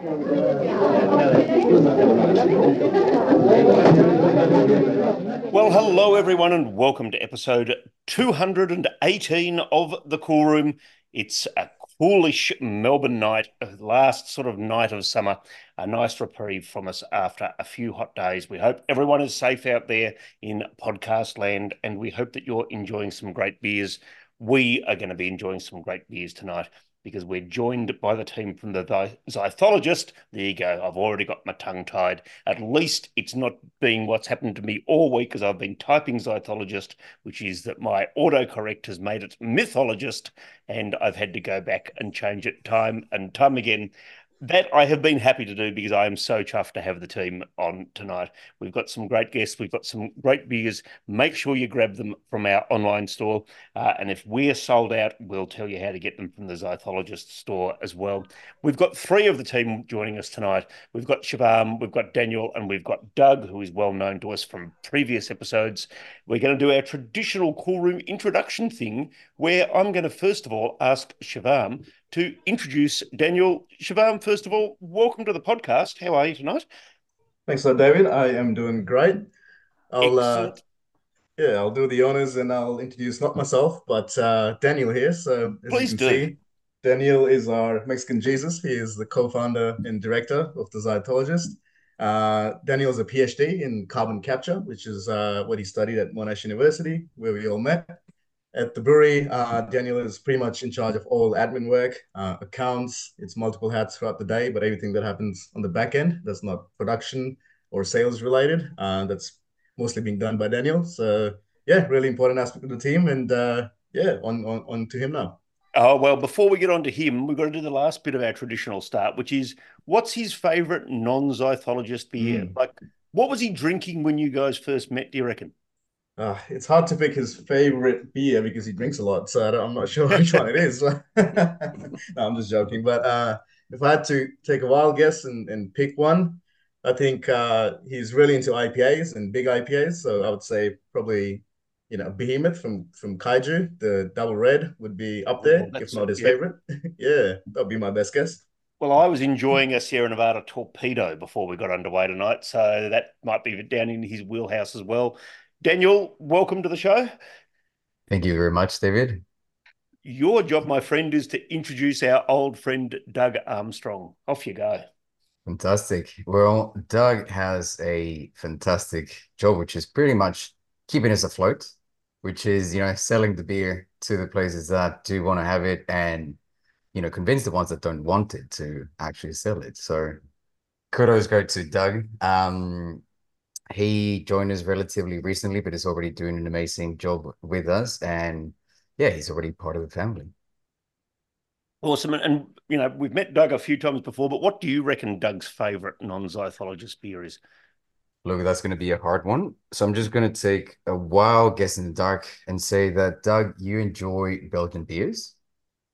Well, hello everyone, and welcome to episode 218 of the Cool Room. It's a coolish Melbourne night, last sort of night of summer, a nice reprieve from us after a few hot days. We hope everyone is safe out there in podcast land, and we hope that you're enjoying some great beers. We are going to be enjoying some great beers tonight because we're joined by the team from the Zythologist. There you go. I've already got my tongue tied. At least it's not being what's happened to me all week as I've been typing Zythologist, which is that my autocorrect has made it mythologist, and I've had to go back and change it time and time again. That I have been happy to do because I am so chuffed to have the team on tonight. We've got some great guests. We've got some great beers. Make sure you grab them from our online store. Uh, and if we're sold out, we'll tell you how to get them from the Zythologist store as well. We've got three of the team joining us tonight. We've got Shivam, we've got Daniel, and we've got Doug, who is well known to us from previous episodes. We're going to do our traditional cool room introduction thing where I'm going to first of all ask Shivam to introduce Daniel. Shivam, first of all, welcome to the podcast. How are you tonight? Thanks, so Davydd. I am doing great. I'll uh, yeah, I'll do the honors and I'll introduce not myself, but uh, Daniel here. So as Please you can do. See, Daniel is our Mexican Jesus. He is the co-founder and director of the Zythologist. Uh, Daniel is a PhD in carbon capture, which is uh, what he studied at Monash University, where we all met at the brewery, uh, Daniel is pretty much in charge of all admin work, uh, accounts. It's multiple hats throughout the day, but everything that happens on the back end that's not production or sales related, uh, that's mostly being done by Daniel. So yeah, really important aspect of the team, and uh, yeah, on, on on to him now. Oh well, before we get on to him, we've got to do the last bit of our traditional start, which is what's his favorite non-zythologist beer? Mm. Like, what was he drinking when you guys first met? Do you reckon? Uh, it's hard to pick his favorite beer because he drinks a lot, so I am not sure which one it is. no, I'm just joking. But uh, if I had to take a wild guess and, and pick one, I think uh, he's really into IPAs and big IPAs. So I would say probably, you know, Behemoth from from Kaiju, the double red would be up there, oh, if not his yeah. favorite. yeah, that'd be my best guess. Well, I was enjoying a Sierra Nevada torpedo before we got underway tonight, so that might be down in his wheelhouse as well. Daniel, welcome to the show. Thank you very much, Davydd. Your job, my friend, is to introduce our old friend Doug Armstrong. Off you go. Fantastic. Well, Doug has a fantastic job, which is pretty much keeping us afloat, which is, you know, selling the beer to the places that do want to have it and, you know, convince the ones that don't want it to actually sell it. So kudos go to Doug. Um, he joined us relatively recently, but is already doing an amazing job with us. And yeah, he's already part of the family. Awesome. And, you know, we've met Doug a few times before, but what do you reckon Doug's favorite non zythologist beer is? Look, that's going to be a hard one. So I'm just going to take a wild guess in the dark and say that, Doug, you enjoy Belgian beers.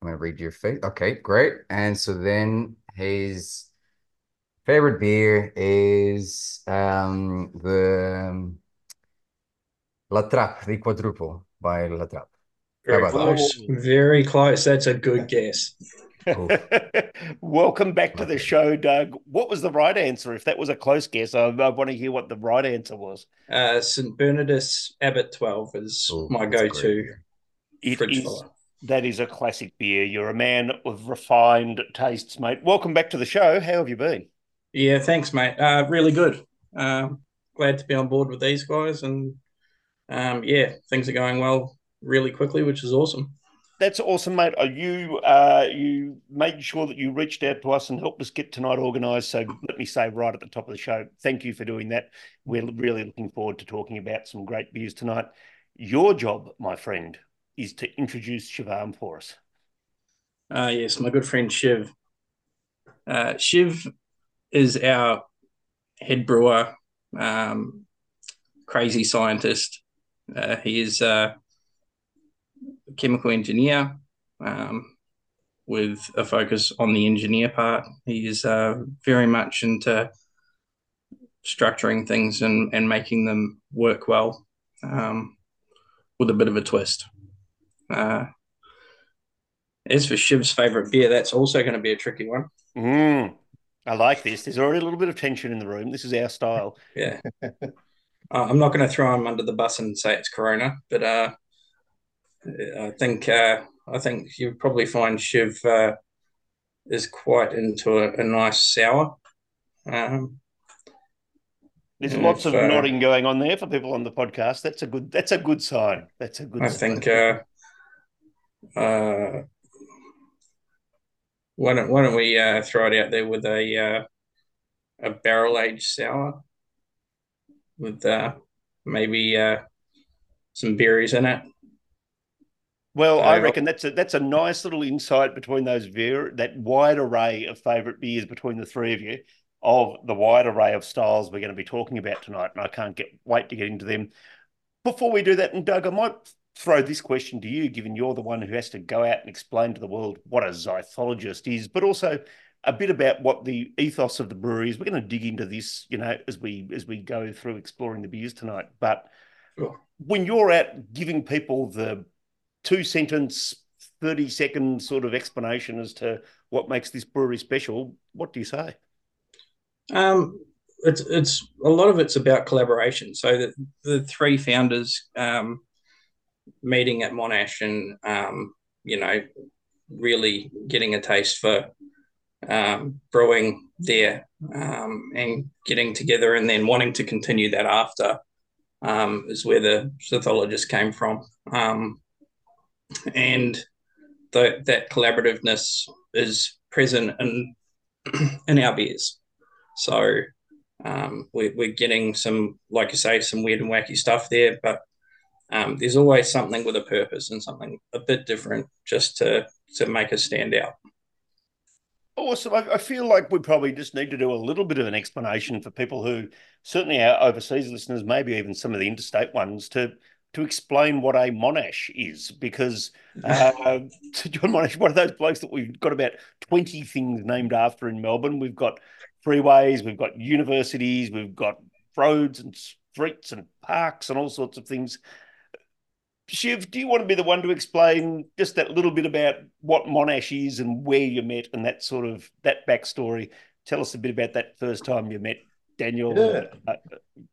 I'm going to read your face. Okay, great. And so then his Favorite beer is um, the um, La Trappe, the quadruple by La Trappe. Very close. That? Very close. That's a good guess. Welcome back to the show, Doug. What was the right answer? If that was a close guess, I, I want to hear what the right answer was. Uh, St. Bernardus Abbot 12 is Ooh, my go to. That is a classic beer. You're a man with refined tastes, mate. Welcome back to the show. How have you been? Yeah, thanks, mate. Uh, really good. Um, glad to be on board with these guys, and um, yeah, things are going well really quickly, which is awesome. That's awesome, mate. Are you uh, you made sure that you reached out to us and helped us get tonight organised? So let me say right at the top of the show, thank you for doing that. We're really looking forward to talking about some great beers tonight. Your job, my friend, is to introduce Shivam for us. Uh, yes, my good friend Shiv. Uh, Shiv is our head brewer, um, crazy scientist. Uh, he is a chemical engineer um, with a focus on the engineer part. He is uh, very much into structuring things and, and making them work well um, with a bit of a twist. Uh, as for Shiv's favorite beer, that's also going to be a tricky one. Mm. I like this. There's already a little bit of tension in the room. This is our style. Yeah. uh, I'm not going to throw him under the bus and say it's Corona, but uh, I think uh, I think you probably find Shiv uh, is quite into a, a nice sour. Um, There's lots if, of uh, nodding going on there for people on the podcast. That's a good. That's a good sign. That's a good. Sign. I sign. think. Why don't Why don't we uh, throw it out there with a uh, a barrel aged sour with uh, maybe uh, some berries in it. Well, I reckon that's a that's a nice little insight between those ver- that wide array of favourite beers between the three of you, of the wide array of styles we're going to be talking about tonight, and I can't get wait to get into them. Before we do that, and Doug, I might throw this question to you, given you're the one who has to go out and explain to the world what a zythologist is, but also a bit about what the ethos of the brewery is. We're going to dig into this, you know, as we as we go through exploring the beers tonight. But sure. when you're out giving people the two sentence, 30 second sort of explanation as to what makes this brewery special, what do you say? Um, it's it's a lot of it's about collaboration. So the, the three founders um, meeting at Monash and um, you know really getting a taste for um, brewing there um, and getting together and then wanting to continue that after um, is where the Zythologist came from. Um, and the, that collaborativeness is present in in our beers. So um, we, we're getting some, like you say, some weird and wacky stuff there, but um, there's always something with a purpose and something a bit different just to to make us stand out. Awesome. I, I feel like we probably just need to do a little bit of an explanation for people who, certainly our overseas listeners, maybe even some of the interstate ones, to to explain what a Monash is, because uh, John Monash, one of those blokes that we've got about 20 things named after in Melbourne. We've got freeways, we've got universities, we've got roads and streets and parks and all sorts of things. Shiv, do you want to be the one to explain just that little bit about what Monash is and where you met and that sort of that backstory? Tell us a bit about that first time you met Daniel. Yeah. Uh,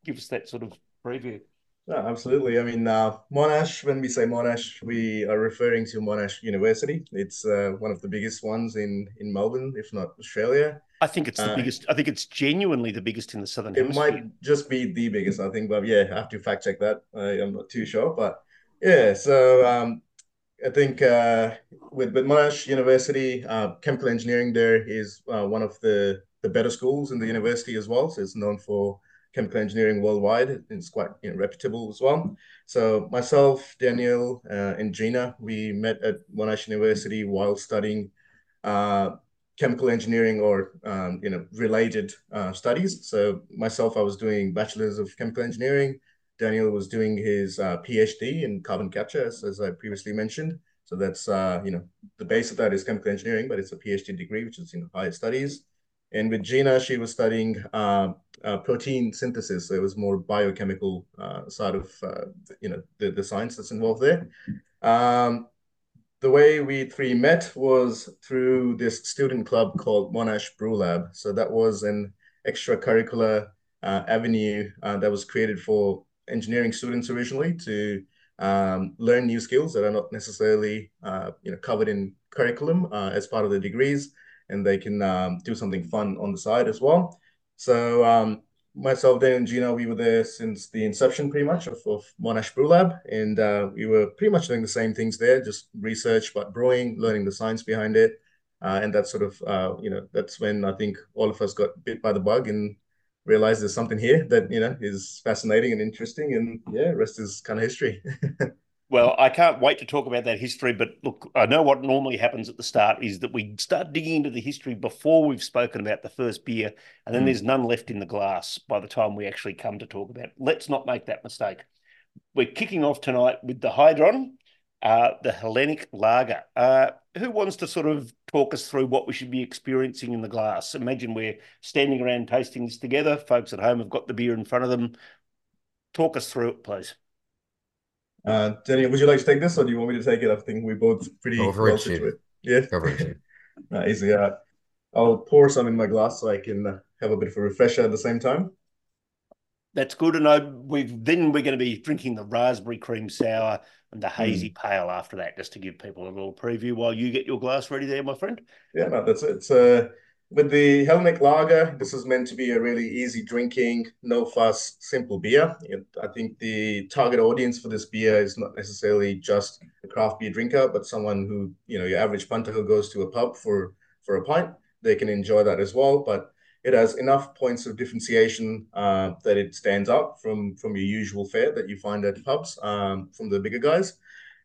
give us that sort of preview. Yeah, absolutely. I mean, uh, Monash, when we say Monash, we are referring to Monash University. It's uh, one of the biggest ones in, in Melbourne, if not Australia. I think it's the uh, biggest. I think it's genuinely the biggest in the Southern it Hemisphere. It might just be the biggest, I think. But yeah, I have to fact check that. I'm not too sure. But yeah, so um, I think uh, with, with Monash University, uh, chemical engineering there is uh, one of the, the better schools in the university as well. So it's known for chemical engineering worldwide. It's quite you know, reputable as well. So myself, Daniel, uh, and Gina, we met at Monash University while studying uh, chemical engineering or um, you know related uh, studies. So myself, I was doing bachelor's of chemical engineering. Daniel was doing his uh, PhD in carbon capture, as, as I previously mentioned. So that's uh, you know the base of that is chemical engineering, but it's a PhD degree, which is know higher studies. And with Gina, she was studying uh, uh, protein synthesis. So it was more biochemical uh, side of uh, you know the, the science that's involved there. Um, the way we three met was through this student club called Monash Brew Lab. So that was an extracurricular uh, avenue uh, that was created for engineering students originally to um, learn new skills that are not necessarily you know covered in curriculum as part of the degrees. And they can um, do something fun on the side as well. So um, myself, Dan, and Gina, we were there since the inception, pretty much, of, of Monash Brew Lab, and uh, we were pretty much doing the same things there, just research but brewing, learning the science behind it, uh, and that sort of, uh, you know, that's when I think all of us got bit by the bug and realized there's something here that you know is fascinating and interesting, and yeah, rest is kind of history. Well, I can't wait to talk about that history. But look, I know what normally happens at the start is that we start digging into the history before we've spoken about the first beer, and then mm. there's none left in the glass by the time we actually come to talk about it. Let's not make that mistake. We're kicking off tonight with the Hydron, uh, the Hellenic Lager. Uh, who wants to sort of talk us through what we should be experiencing in the glass? Imagine we're standing around tasting this together. Folks at home have got the beer in front of them. Talk us through it, please. Uh, Jenny, would you like to take this, or do you want me to take it? I think we're both pretty Over well situated. Yeah, Over it. uh, easy. Uh, I'll pour some in my glass so I can have a bit of a refresher at the same time. That's good and know. We've then we're going to be drinking the raspberry cream sour and the hazy mm. pale after that, just to give people a little preview while you get your glass ready there, my friend. Yeah, no, that's it. It's uh, with the Hellenic Lager, this is meant to be a really easy drinking, no fuss, simple beer. It, I think the target audience for this beer is not necessarily just a craft beer drinker, but someone who, you know, your average punter who goes to a pub for for a pint, they can enjoy that as well. But it has enough points of differentiation uh, that it stands out from from your usual fare that you find at pubs um, from the bigger guys.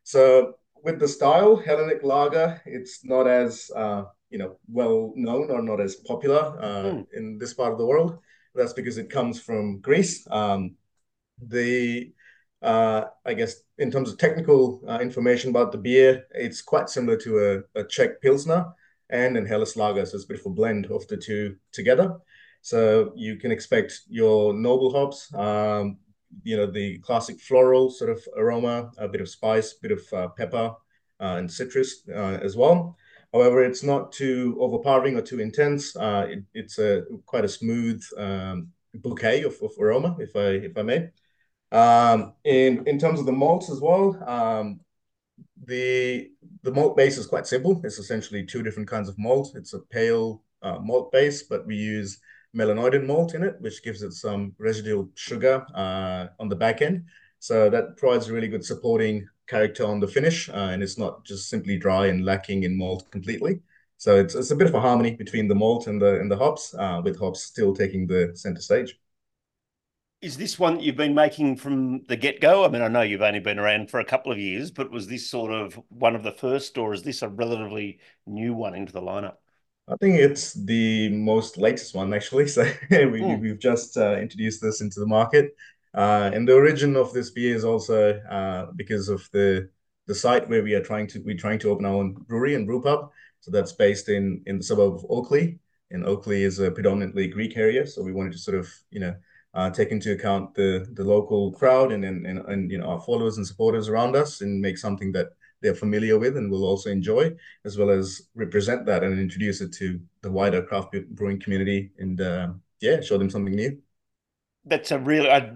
So with the style, Hellenic Lager, it's not as uh, you know well known or not as popular uh, mm. in this part of the world. That's because it comes from Greece. Um, the uh, I guess in terms of technical uh, information about the beer, it's quite similar to a, a Czech Pilsner and Helles Lager. So it's a bit of a blend of the two together. So you can expect your noble hops, um, you know, the classic floral sort of aroma, a bit of spice, a bit of uh, pepper uh, and citrus uh, as well. However, it's not too overpowering or too intense. Uh, it, it's a quite a smooth um, bouquet of, of, aroma, if I if I may. Um, in in terms of the malts as well, um, the the malt base is quite simple. It's essentially two different kinds of malt. It's a pale uh, malt base, but we use melanoidin malt in it, which gives it some residual sugar uh, on the back end. So that provides a really good supporting character on the finish, uh, and it's not just simply dry and lacking in malt completely. So it's it's a bit of a harmony between the malt and the and the hops, uh, with hops still taking the center stage. Is this one you've been making from the get go? I mean, I know you've only been around for a couple of years, but was this sort of one of the first, or is this a relatively new one into the lineup? I think it's the most latest one, actually. So we, mm. we've just uh, introduced this into the market. Uh, and the origin of this beer is also uh, because of the the site where we are trying to we're trying to open our own brewery and brew pub. So that's based in in the suburb of Oakleigh. And Oakleigh is a predominantly Greek area, so we wanted to sort of you know uh, take into account the the local crowd and, and and and you know our followers and supporters around us and make something that they're familiar with and will also enjoy, as well as represent that and introduce it to the wider craft brewing community and uh, yeah, show them something new. That's a real. I,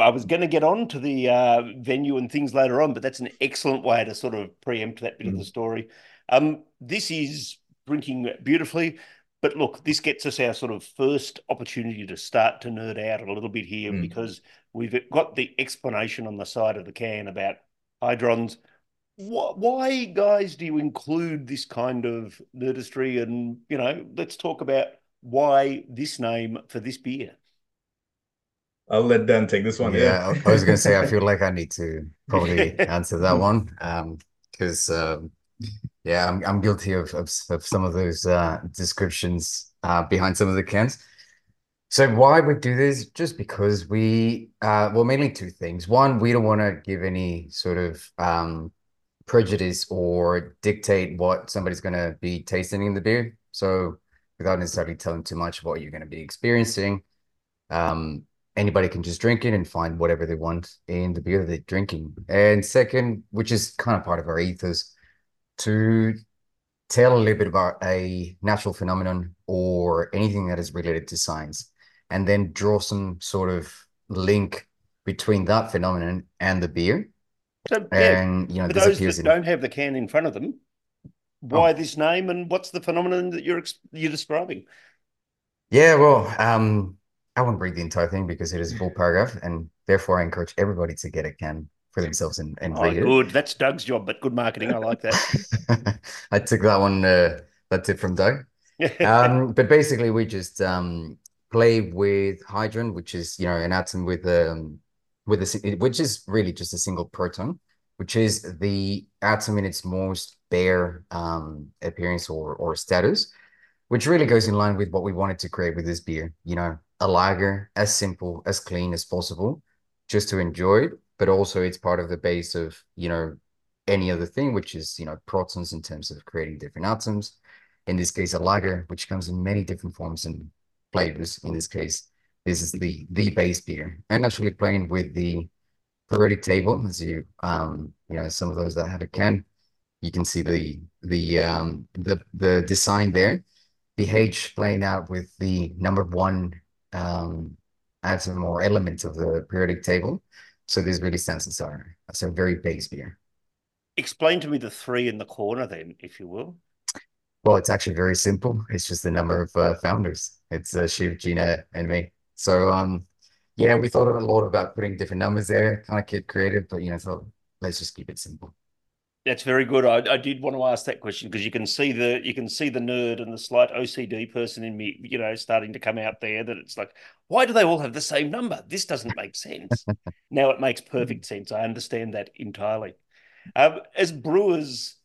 I was going to get on to the uh, venue and things later on, but that's an excellent way to sort of preempt that bit mm. of the story. Um, this is drinking beautifully. But look, this gets us our sort of first opportunity to start to nerd out a little bit here mm. because we've got the explanation on the side of the can about hydrons. Why, guys, do you include this kind of nerdistry? And, you know, let's talk about why this name for this beer. I'll let Dan take this one. Yeah, I was going to say, I feel like I need to probably answer that one because um, um, yeah, I'm, I'm guilty of, of, of some of those uh, descriptions uh, behind some of the cans. So why we do this? Just because we, uh, well, mainly two things. One, we don't want to give any sort of um, prejudice or dictate what somebody's going to be tasting in the beer. So without necessarily telling too much what you're going to be experiencing, um, anybody can just drink it and find whatever they want in the beer that they're drinking. And second, which is kind of part of our ethos, to tell a little bit about a natural phenomenon or anything that is related to science, and then draw some sort of link between that phenomenon and the beer. So, and yeah, you know, for those that in... don't have the can in front of them, why oh. this name and what's the phenomenon that you're you're describing? Yeah, well, um, I won't read the entire thing because it is a full paragraph, and therefore I encourage everybody to get a can for themselves and, and oh, good. it. That's Doug's job, but good marketing. I like that. I took that one, uh, that tip from Doug. um, but basically, we just um, play with hydrogen, which is you know an atom with um with a which is really just a single proton, which is the atom in its most bare um appearance or or status, which really goes in line with what we wanted to create with this beer. You know, a lager as simple as clean as possible, just to enjoy it but also it's part of the base of you know any other thing, which is you know protons in terms of creating different atoms. In this case, a lager, which comes in many different forms and flavors. In this case, this is the the base beer, and actually playing with the periodic table, as you um you know some of those that have a can, you can see the the um the the design there. pH playing out with the number one um, atom or element of the periodic table. So this really stands as our as a very base beer. Explain to me the three in the corner, then, if you will. Well, it's actually very simple. It's just the number of uh, founders. It's uh, Shiv, Gina, and me. So, um, yeah, we thought a lot about putting different numbers there, kind of get creative, but you know, so let's just keep it simple. That's very good. I, I did want to ask that question because you can see the you can see the nerd and the slight OCD person in me, you know, starting to come out there. That it's like, why do they all have the same number? This doesn't make sense. now it makes perfect sense. I understand that entirely. Um, as brewers,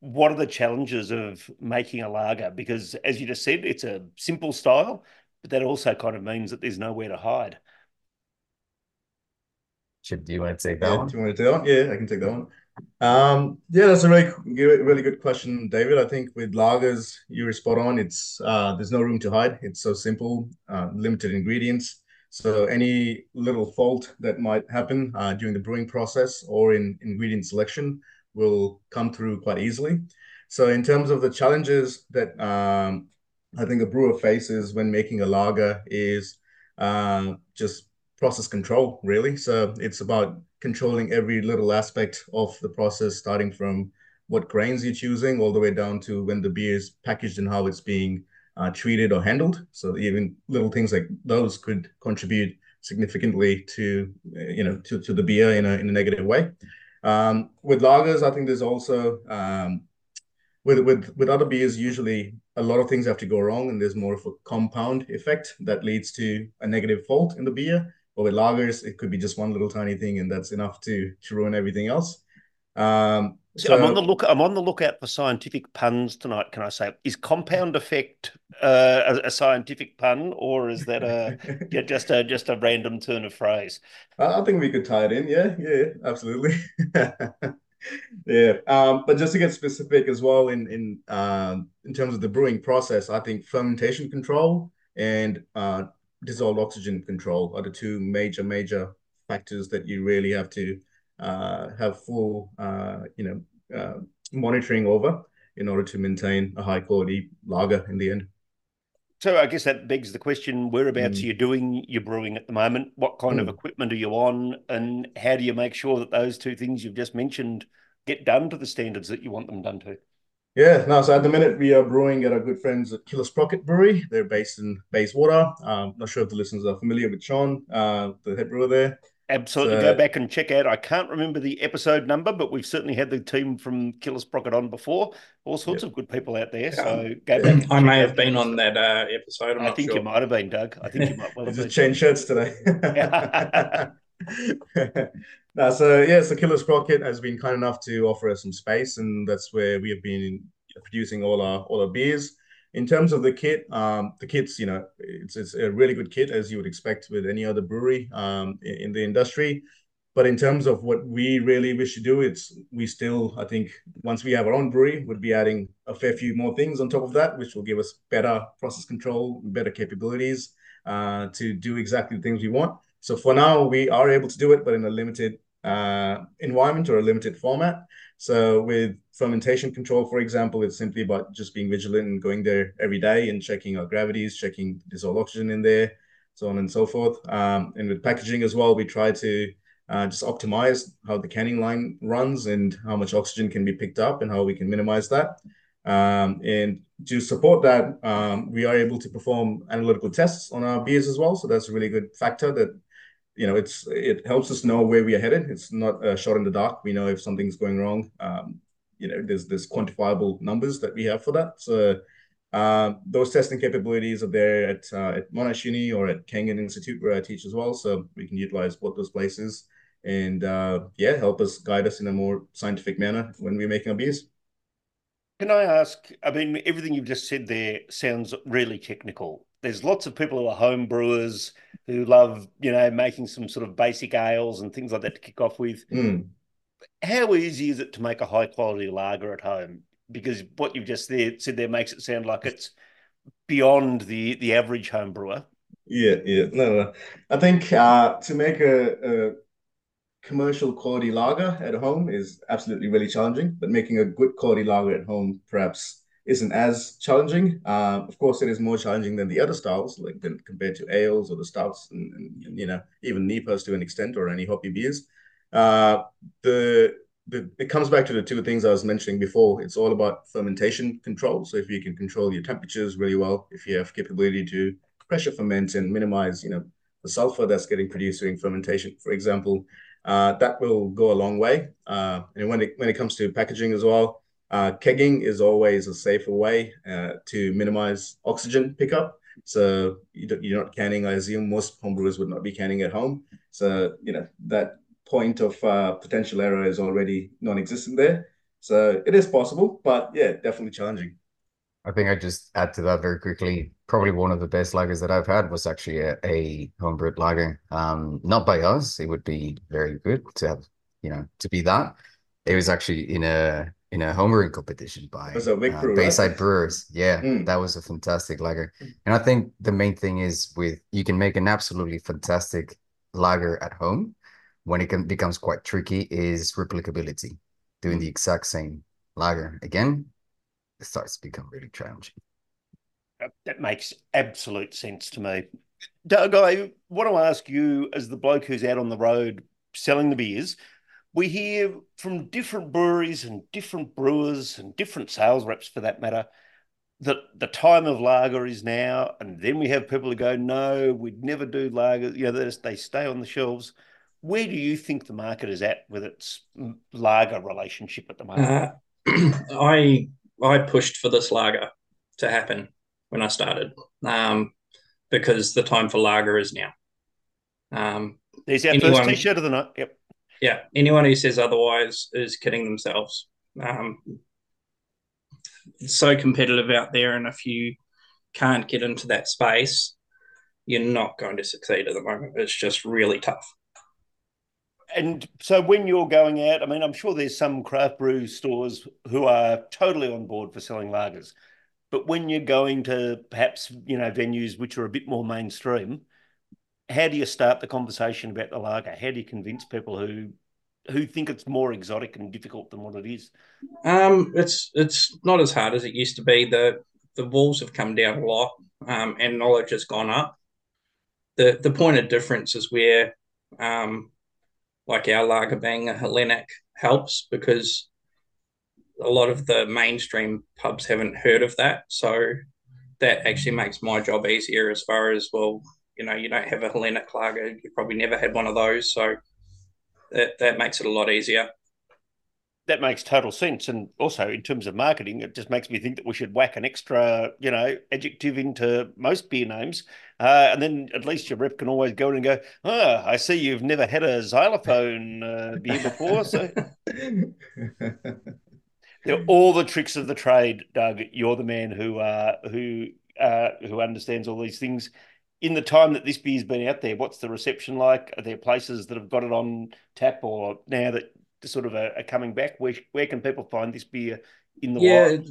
what are the challenges of making a lager? Because as you just said, it's a simple style, but that also kind of means that there's nowhere to hide. Shiv, do you want to take that Yeah, one? do you want to take that one? Yeah, I can take that one. Um, yeah, that's a really, really good question, Davydd. I think with lagers, you were spot on. It's uh, there's no room to hide. It's so simple, uh, limited ingredients. So any little fault that might happen uh, during the brewing process or in ingredient selection will come through quite easily. So in terms of the challenges that um, I think a brewer faces when making a lager is uh, just process control, really. So it's about controlling every little aspect of the process, starting from what grains you're choosing all the way down to when the beer is packaged and how it's being uh, treated or handled. So even little things like those could contribute significantly to you know to, to the beer in a in a negative way. Um, with lagers, I think there's also um, with with with other beers usually a lot of things have to go wrong and there's more of a compound effect that leads to a negative fault in the beer but with lagers, it could be just one little tiny thing, and that's enough to to ruin everything else. Um, so I'm on the look. I'm on the lookout for scientific puns tonight. Can I say is compound effect uh, a, a, scientific pun, or is that a just a just a random turn of phrase? I think we could tie it in. Yeah, yeah, absolutely. yeah, um, but just to get specific as well in in um, in terms of the brewing process, I think fermentation control and uh, dissolved oxygen control are the two major, major factors that you really have to uh, have full, uh, you know, uh, monitoring over in order to maintain a high quality lager in the end. So I guess that begs the question: Whereabouts mm. are you doing your brewing at the moment? What kind mm. of equipment are you on, and how do you make sure that those two things you've just mentioned get done to the standards that you want them done to? Yeah, no, so at the minute we are brewing at our good friends at Killer Sprocket Brewery. They're based in Bayswater. Um, not sure if the listeners are familiar with Sean, uh, the head brewer there. Absolutely. So, Go back and check out. I can't remember the episode number, but we've certainly had the team from Killer Sprocket on before. All sorts yeah. of good people out there. So go back. I may have been on that uh, episode. I'm i think sure. you might have been, Doug. I think you might well have just changed shirts today. no, so yeah, so Killer Sprocket has been kind enough to offer us some space, and that's where we have been producing all our all our beers. In terms of the kit, um, the kit's you know it's it's a really good kit as you would expect with any other brewery um, in, in the industry. But in terms of what we really wish to do, it's we still I think once we have our own brewery, we'd be adding a fair few more things on top of that, which will give us better process control, better capabilities uh, to do exactly the things we want. So for now, we are able to do it, but in a limited uh, environment or a limited format. So with fermentation control, for example, it's simply about just being vigilant and going there every day and checking our gravities, checking dissolved oxygen in there, so on and so forth. Um, and with packaging as well, we try to uh, just optimize how the canning line runs and how much oxygen can be picked up and how we can minimize that. Um, and to support that, um, we are able to perform analytical tests on our beers as well. So that's a really good factor that you know, it's it helps us know where we are headed. It's not a shot in the dark. We know if something's going wrong. Um, you know, there's there's quantifiable numbers that we have for that. So uh, those testing capabilities are there at uh, at Monash Uni or at Kangan Institute where I teach as well. So we can utilize both those places and uh, yeah, help us guide us in a more scientific manner when we're making our beers. Can I ask? I mean, everything you've just said there sounds really technical there's lots of people who are home brewers who love, you know, making some sort of basic ales and things like that to kick off with. Mm. How easy is it to make a high quality lager at home? Because what you've just there, said there makes it sound like it's beyond the the average home brewer. Yeah, yeah, no, no. I think uh, to make a, a commercial quality lager at home is absolutely really challenging, but making a good quality lager at home perhaps isn't as challenging. Uh, of course, it is more challenging than the other styles, like than compared to ales or the stouts, and, and you know even NEIPAs to an extent, or any hoppy beers. Uh, the the, it comes back to the two things I was mentioning before. It's all about fermentation control. So if you can control your temperatures really well, if you have capability to pressure ferment and minimize, you know, the sulfur that's getting produced during fermentation, for example, uh, that will go a long way. Uh, and when it when it comes to packaging as well, uh, kegging is always a safer way uh, to minimize oxygen pickup. So you you're not canning. I assume most homebrewers would not be canning at home. So you know that point of uh, potential error is already non-existent there. So it is possible, but yeah, definitely challenging. I think I just add to that very quickly. Probably one of the best lagers that I've had was actually a, a homebrewed lager. Um, not by us. It would be very good to have, you know, to be that. It was actually in a in a homebrewing competition by a big uh, brew, Bayside right? Brewers. Yeah, Mm. that was a fantastic lager. And I think the main thing is with you can make an absolutely fantastic lager at home. When it can, becomes quite tricky is replicability. Doing the exact same lager again, it starts to become really challenging. That makes absolute sense to me. Doug, I want to ask you, as the bloke who's out on the road selling the beers, we hear from different breweries and different brewers and different sales reps for that matter that the time of lager is now. And then we have people who go, no, we'd never do lager. You know, they, just, they stay on the shelves. Where do you think the market is at with its lager relationship at the moment? Uh, I I pushed for this lager to happen when I started, um, because the time for lager is now. Um, There's our anyone- first t-shirt of the night. Yep. Yeah, anyone who says otherwise is kidding themselves. Um, it's so competitive out there, and if you can't get into that space, you're not going to succeed at the moment. It's just really tough. And so when you're going out, I mean, I'm sure there's some craft brew stores who are totally on board for selling lagers. But when you're going to perhaps, you know, venues which are a bit more mainstream, how do you start the conversation about the lager? How do you convince people who who think it's more exotic and difficult than what it is? Um, it's it's not as hard as it used to be. The the walls have come down a lot, um, and knowledge has gone up. The the point of difference is where, um, like our lager being a Hellenic helps because a lot of the mainstream pubs haven't heard of that, so that actually makes my job easier as far as well. You know, you don't have a Hellenic lager, you probably never had one of those, so that that makes it a lot easier. That makes total sense. And also in terms of marketing, it just makes me think that we should whack an extra, you know, adjective into most beer names. Uh, and then at least your rep can always go in and go, oh, I see you've never had a xylophone uh, beer before. So they're all the tricks of the trade, Doug. You're the man who uh, who uh, who understands all these things. In the time that this beer's been out there, what's the reception like? Are there places that have got it on tap, or now that sort of are, coming back? Where where can people find this beer in the yeah, wild?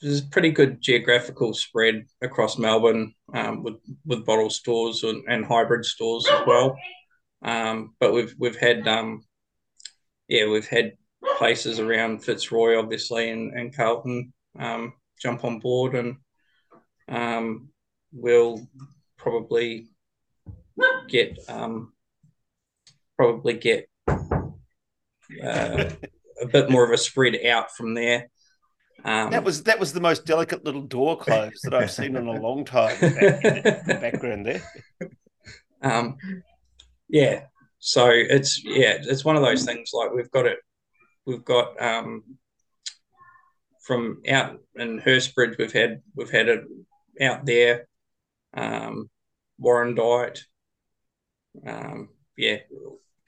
there's a pretty good geographical spread across Melbourne um, with with bottle stores and, and hybrid stores as well. Um, but we've we've had um, yeah we've had places around Fitzroy obviously and, and Carlton um, jump on board and um, we'll probably get um, probably get uh, a bit more of a spread out from there. Um, That was that was the most delicate little door close that I've seen in a long time. In the background there. um, yeah. So it's yeah, it's one of those things. Like we've got it, we've got um, from out in Hurstbridge, we've had we've had it out there, um, Warrandyte. Um, yeah,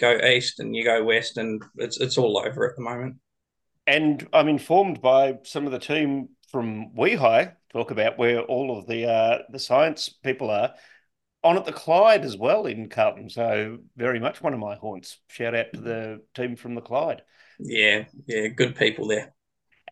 go east and you go west, and it's it's all over at the moment. And I'm informed by some of the team from WEHI talk about where all of the uh, the science people are on at the Clyde as well in Carlton. So very much one of my haunts. Shout out to the team from the Clyde. Yeah, yeah, good people there.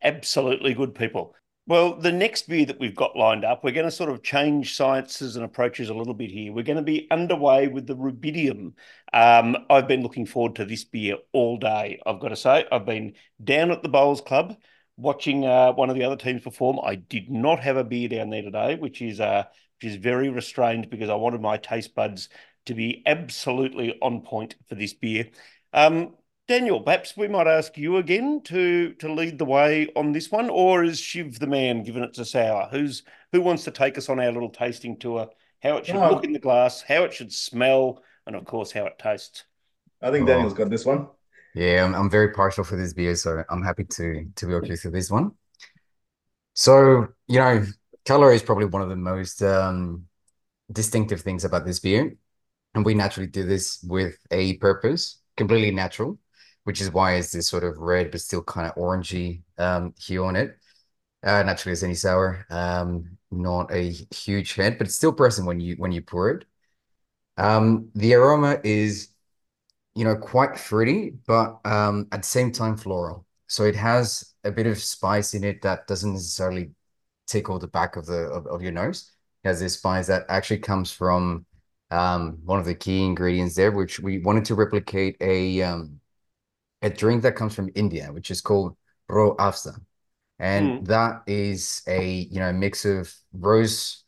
Absolutely good people. Well, the next beer that we've got lined up, we're going to sort of change sciences and approaches a little bit here. We're going to be underway with the rubidium. Um, I've been looking forward to this beer all day. I've got to say, I've been down at the Bowls Club watching uh, one of the other teams perform. I did not have a beer down there today, which is uh, which is very restrained because I wanted my taste buds to be absolutely on point for this beer. Um, Daniel, perhaps we might ask you again to to lead the way on this one, or is Shiv the man, given it's a sour? Who's who wants to take us on our little tasting tour? How it should Oh. look in the glass, how it should smell, and of course how it tastes. I think Oh. Daniel's got this one. Yeah, I'm, I'm very partial for this beer, so I'm happy to to walk you through this one. So, you know, color is probably one of the most um, distinctive things about this beer, and we naturally do this with a purpose, completely natural, which is why it's this sort of red but still kind of orangey um, hue on it. Uh, naturally as any sour, um, not a huge head, but it's still present when you when you pour it. Um, the aroma is you know, quite fruity, but um, at the same time floral. So it has a bit of spice in it that doesn't necessarily tickle the back of the of, of your nose. It has this spice that actually comes from um, one of the key ingredients there, which we wanted to replicate a um, a drink that comes from India, which is called Rooh Afza, and Mm. that is a you know mix of rose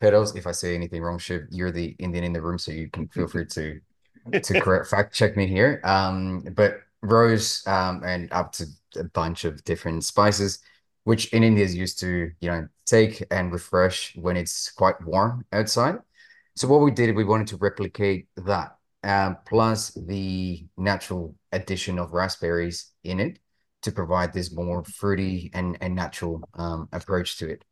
petals. If I say anything wrong, Shiv, you're the Indian in the room, so you can feel free to to correct fact check me here. Um, but rose um, and up to a bunch of different spices, which in India is used to, you know, take and refresh when it's quite warm outside. So what we did, we wanted to replicate that, um, plus the natural addition of raspberries in it to provide this more fruity and, and natural um, approach to it.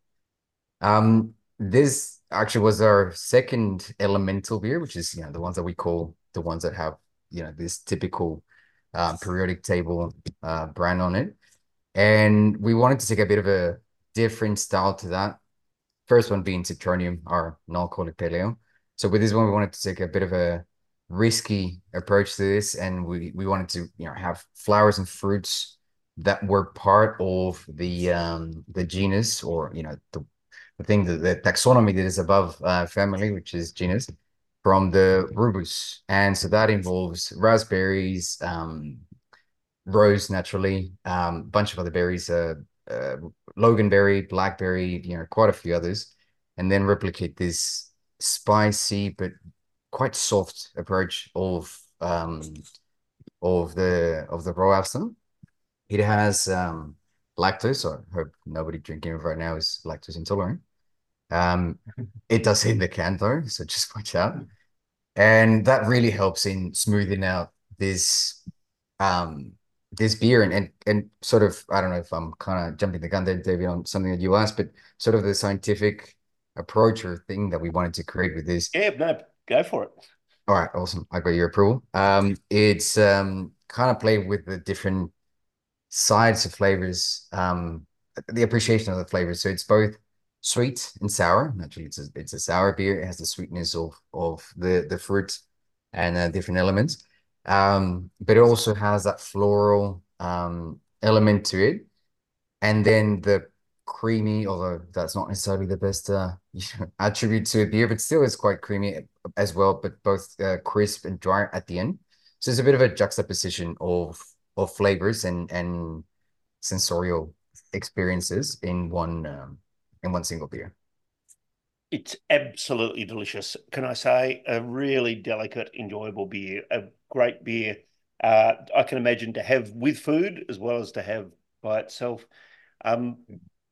Um, this actually was our second elemental beer, which is, you know, the ones that we call the ones that have, you know, this typical uh, periodic table uh, brand on it. And we wanted to take a bit of a different style to that. First one being Citronium, our non-alcoholic paleo. So with this one, we wanted to take a bit of a risky approach to this, and we we wanted to, you know, have flowers and fruits that were part of the um the genus or you know the the thing that the taxonomy that is above uh, family, which is genus, from the rubus, and so that involves raspberries, um, rose naturally, um, bunch of other berries, uh, uh, loganberry, blackberry, you know, quite a few others, and then replicate this spicy but quite soft approach of um of the of the Rooh Afza. It has um lactose, so I hope nobody drinking it right now is lactose intolerant. Um, it does in the can though, so just watch out. And that really helps in smoothing out this um this beer and and and sort of I don't know if I'm kind of jumping the gun there, Davydd, on something that you asked, but sort of the scientific approach or thing that we wanted to create with this. Yeah, no, go for it. All right, awesome. I got your approval. Um, it's um kind of played with the different sides of flavors, um, the appreciation of the flavors. So it's both sweet and sour. Naturally, it's a it's a sour beer. It has the sweetness of of the the fruit and uh, different elements. Um, but it also has that floral um element to it, and then the creamy, although that's not necessarily the best uh attribute to a beer, but still it's quite creamy as well, but both uh, crisp and dry at the end. So it's a bit of a juxtaposition of of flavors and and sensorial experiences in one um, in one single beer. It's absolutely delicious. Can I say a really delicate, enjoyable beer, a great beer. Uh, I can imagine to have with food as well as to have by itself. Um,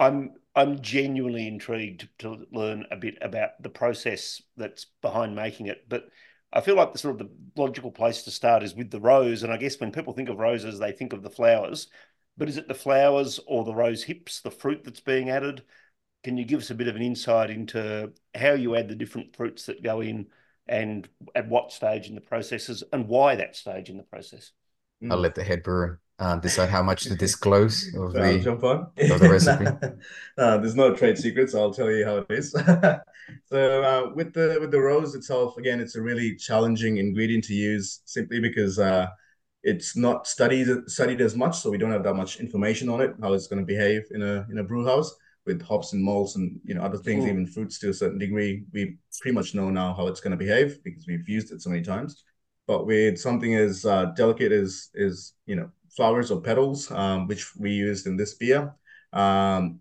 I'm I'm genuinely intrigued to learn a bit about the process that's behind making it. But I feel like the sort of the logical place to start is with the rose. And I guess when people think of roses, they think of the flowers. But is it the flowers or the rose hips, the fruit that's being added? Can you give us a bit of an insight into how you add the different fruits that go in and at what stage in the processes and why that stage in the process? I'll let the head brewer uh, decide how much to disclose of So I'll the jump on. of the recipe. There's no trade secrets. I'll tell you how it is. So uh, with the with the rose itself, again, it's a really challenging ingredient to use simply because uh, it's not studied studied as much, so we don't have that much information on it, how it's going to behave in a in a brew house with hops and malts and you know other things, Mm. even fruits to a certain degree. We pretty much know now how it's going to behave because we've used it so many times. But with something as uh, delicate as is you know flowers or petals, um, which we used in this beer. Um,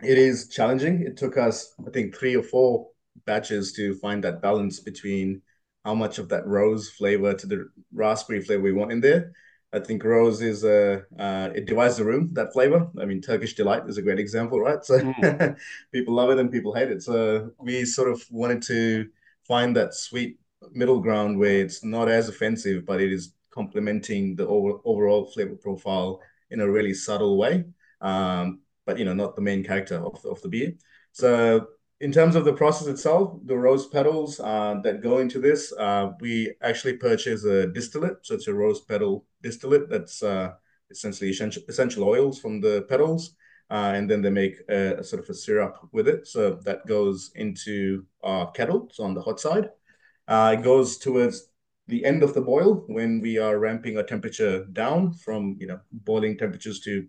it is challenging. It took us, I think, three or four batches to find that balance between how much of that rose flavor to the raspberry flavor we want in there. I think rose is a uh, it divides the room that flavor. I mean, Turkish delight is a great example, right? So mm. people love it and people hate it. So we sort of wanted to find that sweet middle ground where it's not as offensive, but it is complementing the over, overall flavor profile in a really subtle way. Um, but you know, not the main character of, of the beer. So in terms of the process itself, the rose petals uh, that go into this, uh, we actually purchase a distillate. So it's a rose petal distillate that's uh, essentially essential, essential oils from the petals. Uh, and then they make a, a, sort of a syrup with it. So that goes into our kettle, so on the hot side. Uh, it goes towards the end of the boil when we are ramping our temperature down from you know boiling temperatures to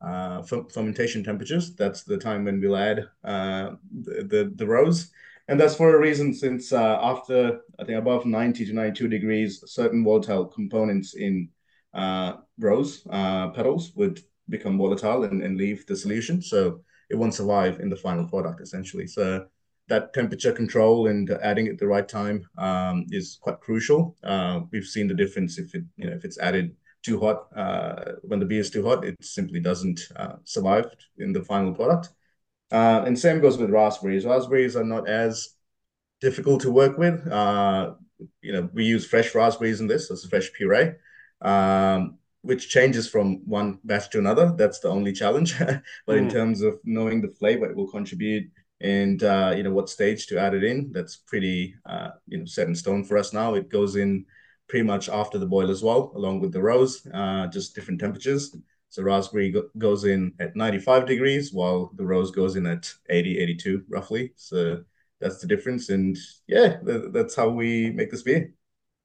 uh, fermentation temperatures. That's the time when we'll add uh, the, the, the rose. And that's for a reason since uh, after, I think, above 90 to 92 degrees, certain volatile components in uh, rose uh, petals would become volatile and, and leave the solution. So it won't survive in the final product, essentially. So that temperature control and adding it at the right time um, is quite crucial. Uh, we've seen the difference if it, you know, if it's added too hot. Uh, when the beer is too hot, it simply doesn't uh, survive in the final product. Uh, and same goes with raspberries. Raspberries are not as difficult to work with. Uh, you know, we use fresh raspberries in this, as a fresh puree, um, which changes from one batch to another. That's the only challenge. but mm. in terms of knowing the flavor it will contribute and uh, you know what stage to add it in, that's pretty uh, you know set in stone for us now. It goes in pretty much after the boil as well, along with the rose, uh, just different temperatures. So raspberry go goes in at 95 degrees, while the rose goes in at 80, 82 roughly. So that's the difference. And yeah, th that's how we make this beer.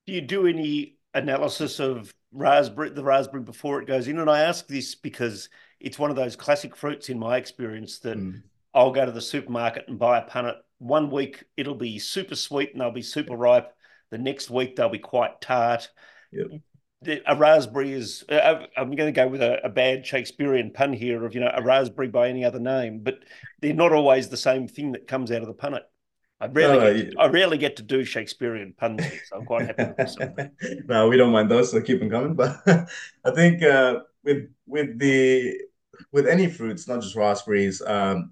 Do you do any analysis of raspberry, the raspberry before it goes in? And I ask this because it's one of those classic fruits in my experience that mm. I'll go to the supermarket and buy a punnet. One week it'll be super sweet and they'll be super ripe the next week they'll be quite tart. Yep. A raspberry is. Uh, I'm going to go with a, a, bad Shakespearean pun here of you know a raspberry by any other name, but they're not always the same thing that comes out of the punnet. I rarely, oh, get to, I rarely get to do Shakespearean puns, so I'm quite happy with myself. no, we don't mind those, so keep them coming. But I think uh, with with the with any fruits, not just raspberries, um,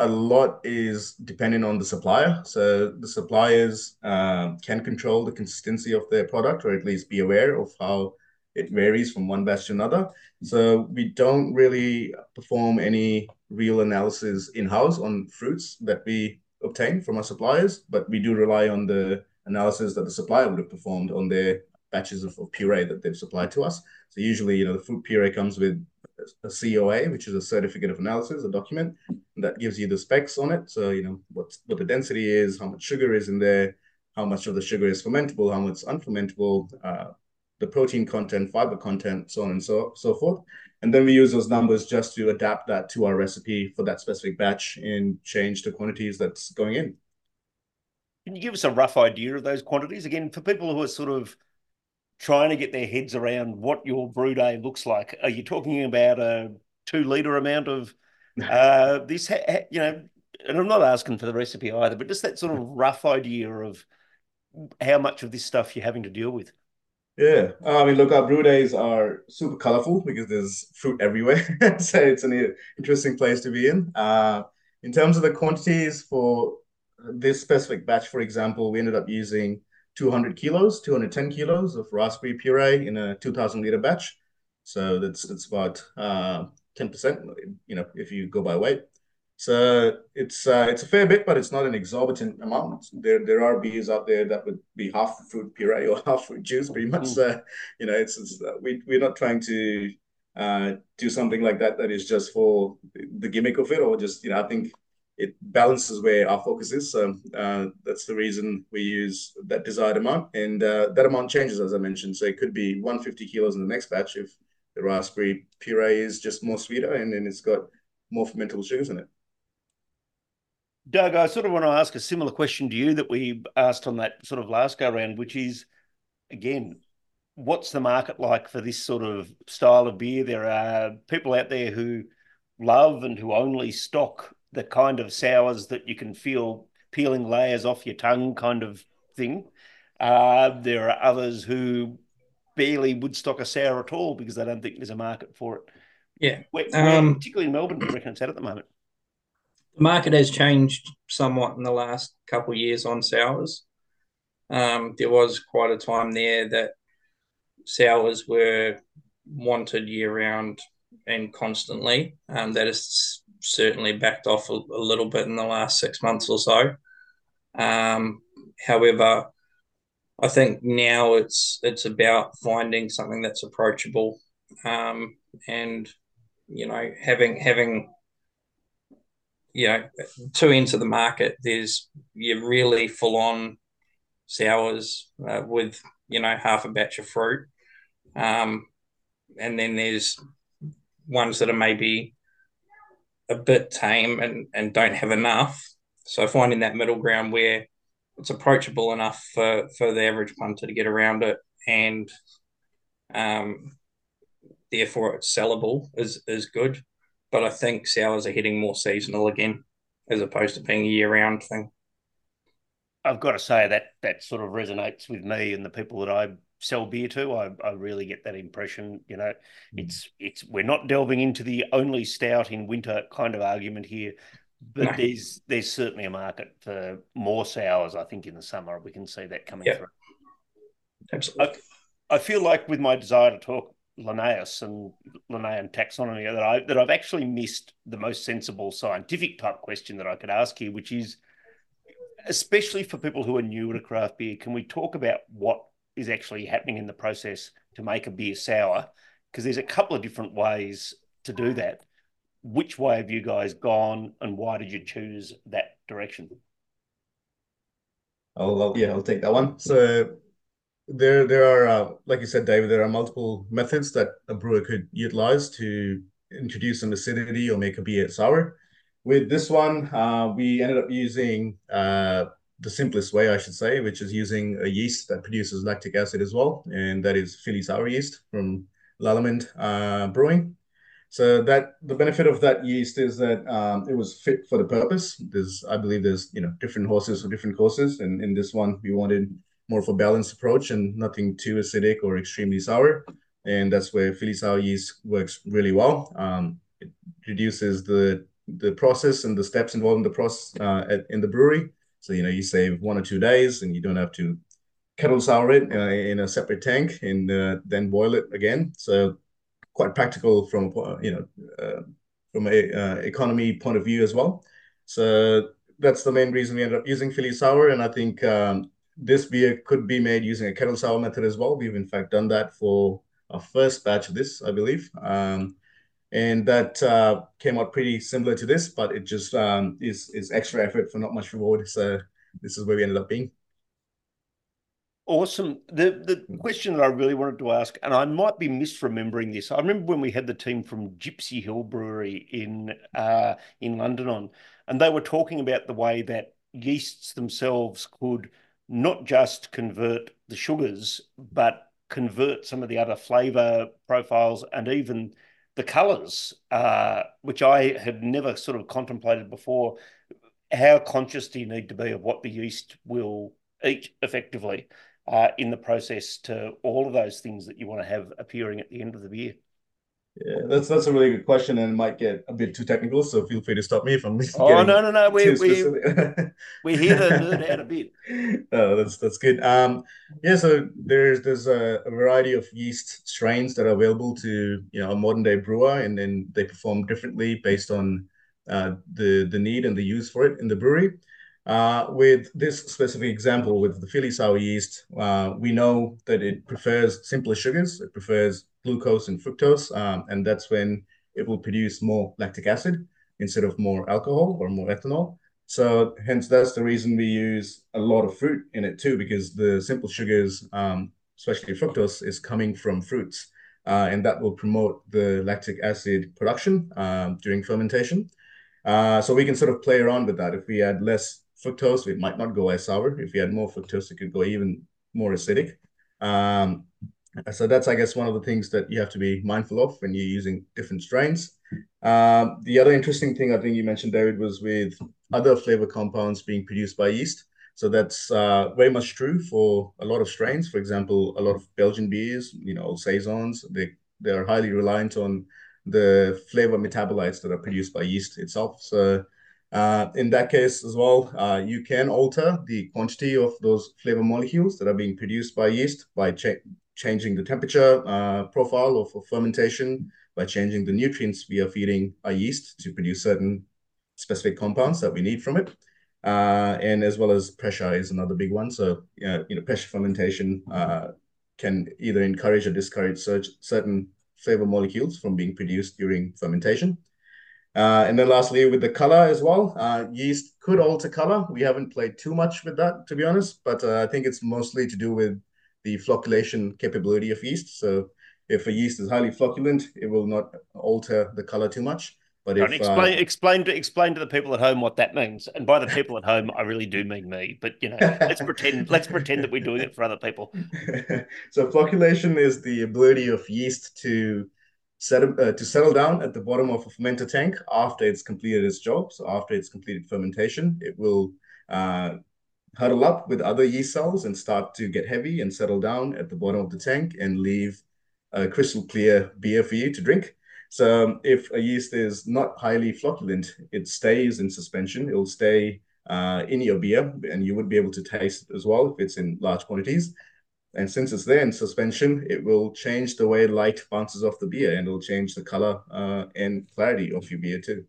a lot is dependent on the supplier. So the suppliers uh, can control the consistency of their product, or at least be aware of how it varies from one batch to another. So we don't really perform any real analysis in-house on fruits that we obtain from our suppliers, but we do rely on the analysis that the supplier would have performed on their batches of, of puree that they've supplied to us. So usually, you know, the fruit puree comes with a COA, which is a certificate of analysis, a document that gives you the specs on it. So, you know, what, what the density is, how much sugar is in there, how much of the sugar is fermentable, how much unfermentable, uh, the protein content, fiber content, so on and so, so forth. And then we use those numbers just to adapt that to our recipe for that specific batch and change the quantities that's going in. Can you give us a rough idea of those quantities? Again, for people who are sort of trying to get their heads around what your brew day looks like. Are you talking about a two liter amount of uh, this? You know, and I'm not asking for the recipe either, but just that sort of rough idea of how much of this stuff you're having to deal with. Yeah, I mean, look, our brew days are super colorful because there's fruit everywhere, so it's an interesting place to be in. Uh, in terms of the quantities for this specific batch, for example, we ended up using 200 kilos, 210 kilos of raspberry puree in a 2,000 liter batch. So that's that's about uh, 10%, you know, if you go by weight. So it's uh, it's a fair bit, but it's not an exorbitant amount. There there are beers out there that would be half fruit puree or half fruit juice, pretty much. Mm. Uh, you know, it's, it's uh, we we're not trying to uh, do something like that that is just for the gimmick of it, or just you know, I think it balances where our focus is. So uh, that's the reason we use that desired amount. And uh, that amount changes, as I mentioned. So it could be 150 kilos in the next batch if the raspberry puree is just more sweeter and then it's got more fermentable sugars in it. Doug, I sort of want to ask a similar question to you that we asked on that sort of last go round, which is again, what's the market like for this sort of style of beer? There are people out there who love and who only stock the kind of sours that you can feel peeling layers off your tongue, kind of thing. Uh, there are others who barely would stock a sour at all because they don't think there's a market for it. Yeah, where, where, um, particularly in Melbourne, you reckon it's at at the moment? The market has changed somewhat in the last couple of years on sours. Um, there was quite a time there that sours were wanted year round and constantly. Um, that has certainly backed off a, a, little bit in the last six months or so. Um, however, I think now it's it's about finding something that's approachable, um, and you know having having you know two ends of the market. There's your really full on sours uh, with you know half a batch of fruit, um, and then there's ones that are maybe a bit tame and, and don't have enough. So finding that middle ground where it's approachable enough for, for the average punter to get around it and um, therefore it's sellable is, is good. But I think sours are hitting more seasonal again as opposed to being a year round thing. I've got to say that that sort of resonates with me and the people that I sell beer to. I, I really get that impression. You know, mm. it's it's we're not delving into the only stout in winter kind of argument here, but no. there's there's certainly a market for more sours. I think in the summer we can see that coming through. Absolutely. I, I, feel like with my desire to talk Linnaeus and Linnaean taxonomy that I that I've actually missed the most sensible scientific type question that I could ask here, which is especially for people who are new to craft beer, can we talk about what is actually happening in the process to make a beer sour? Because there's a couple of different ways to do that. Which way have you guys gone, and why did you choose that direction? I'll yeah, I'll take that one. So there, there are, uh, like you said, Davydd, there are multiple methods that a brewer could utilize to introduce some acidity or make a beer sour. With this one, uh, we ended up using uh, the simplest way, I should say, which is using a yeast that produces lactic acid as well, and that is Philly sour yeast from Lallemand uh, Brewing. So that the benefit of that yeast is that um, it was fit for the purpose. There's, I believe, there's you know different horses for different courses, and in this one we wanted more of a balanced approach and nothing too acidic or extremely sour, and that's where Philly sour yeast works really well. Um, it reduces the the process and the steps involved in the process uh, at, in the brewery so, you know, you save one or two days and you don't have to kettle sour it uh, in a separate tank and uh, then boil it again. So quite practical from, you know, uh, from a uh, economy point of view as well. So that's the main reason we ended up using Philly sour. And I think um, this beer could be made using a kettle sour method as well. We've in fact done that for our first batch of this, I believe. Um, and that uh, came out pretty similar to this, but it just um, is is extra effort for not much reward. So this is where we ended up being. Awesome. The the question that I really wanted to ask, and I might be misremembering this. I remember when we had the team from Gypsy Hill Brewery in uh, in London on, and they were talking about the way that yeasts themselves could not just convert the sugars, but convert some of the other flavor profiles and even the colors, uh, which I had never sort of contemplated before. How conscious do you need to be of what the yeast will eat effectively uh, in the process to all of those things that you want to have appearing at the end of the beer? Yeah, that's that's a really good question, and it might get a bit too technical. So feel free to stop me if I'm. Oh no no no, we we we're here to nerd out a bit. Oh, that's that's good. Um, yeah, so there's there's a, a, variety of yeast strains that are available to you know a modern day brewer, and then they perform differently based on uh, the the need and the use for it in the brewery. Uh, with this specific example, with the Philly sour yeast, uh, we know that it prefers simpler sugars. It prefers glucose and fructose, um, and that's when it will produce more lactic acid instead of more alcohol or more ethanol. So hence that's the reason we use a lot of fruit in it too, because the simple sugars, um, especially fructose, is coming from fruits, uh, and that will promote the lactic acid production um, during fermentation. Uh, so we can sort of play around with that. If we add less fructose, it might not go as sour. If we add more fructose, it could go even more acidic. Um, So that's, I guess, one of the things that you have to be mindful of when you're using different strains. Um, the other interesting thing I think you mentioned, Davydd, was with other flavor compounds being produced by yeast. So that's uh, very much true for a lot of strains. For example, a lot of Belgian beers, you know, saisons, they they are highly reliant on the flavor metabolites that are produced by yeast itself. So uh, in that case as well, uh, you can alter the quantity of those flavor molecules that are being produced by yeast by cha changing the temperature uh, profile of, fermentation, by changing the nutrients we are feeding our yeast to produce certain specific compounds that we need from it. Uh, and as well as pressure is another big one. So, you know, pressure fermentation uh, can either encourage or discourage certain flavor molecules from being produced during fermentation. Uh, and then lastly, with the color as well, uh, yeast could alter color. We haven't played too much with that, to be honest, but uh, I think it's mostly to do with the flocculation capability of yeast. So if a yeast is highly flocculent, it will not alter the color too much. But if, explain, uh, explain to explain to the people at home what that means, and by the people at home, I really do mean me. But you know, let's pretend let's pretend that we're doing it for other people. so flocculation is the ability of yeast to settle uh, to settle down at the bottom of a fermenter tank after it's completed its job. So after it's completed fermentation, it will uh, huddle up with other yeast cells and start to get heavy and settle down at the bottom of the tank and leave a crystal clear beer for you to drink. So um, if a yeast is not highly flocculent, it stays in suspension. It will stay uh, in your beer, and you would be able to taste it as well if it's in large quantities. And since it's there in suspension, it will change the way light bounces off the beer, and it'll change the color uh, and clarity of your beer too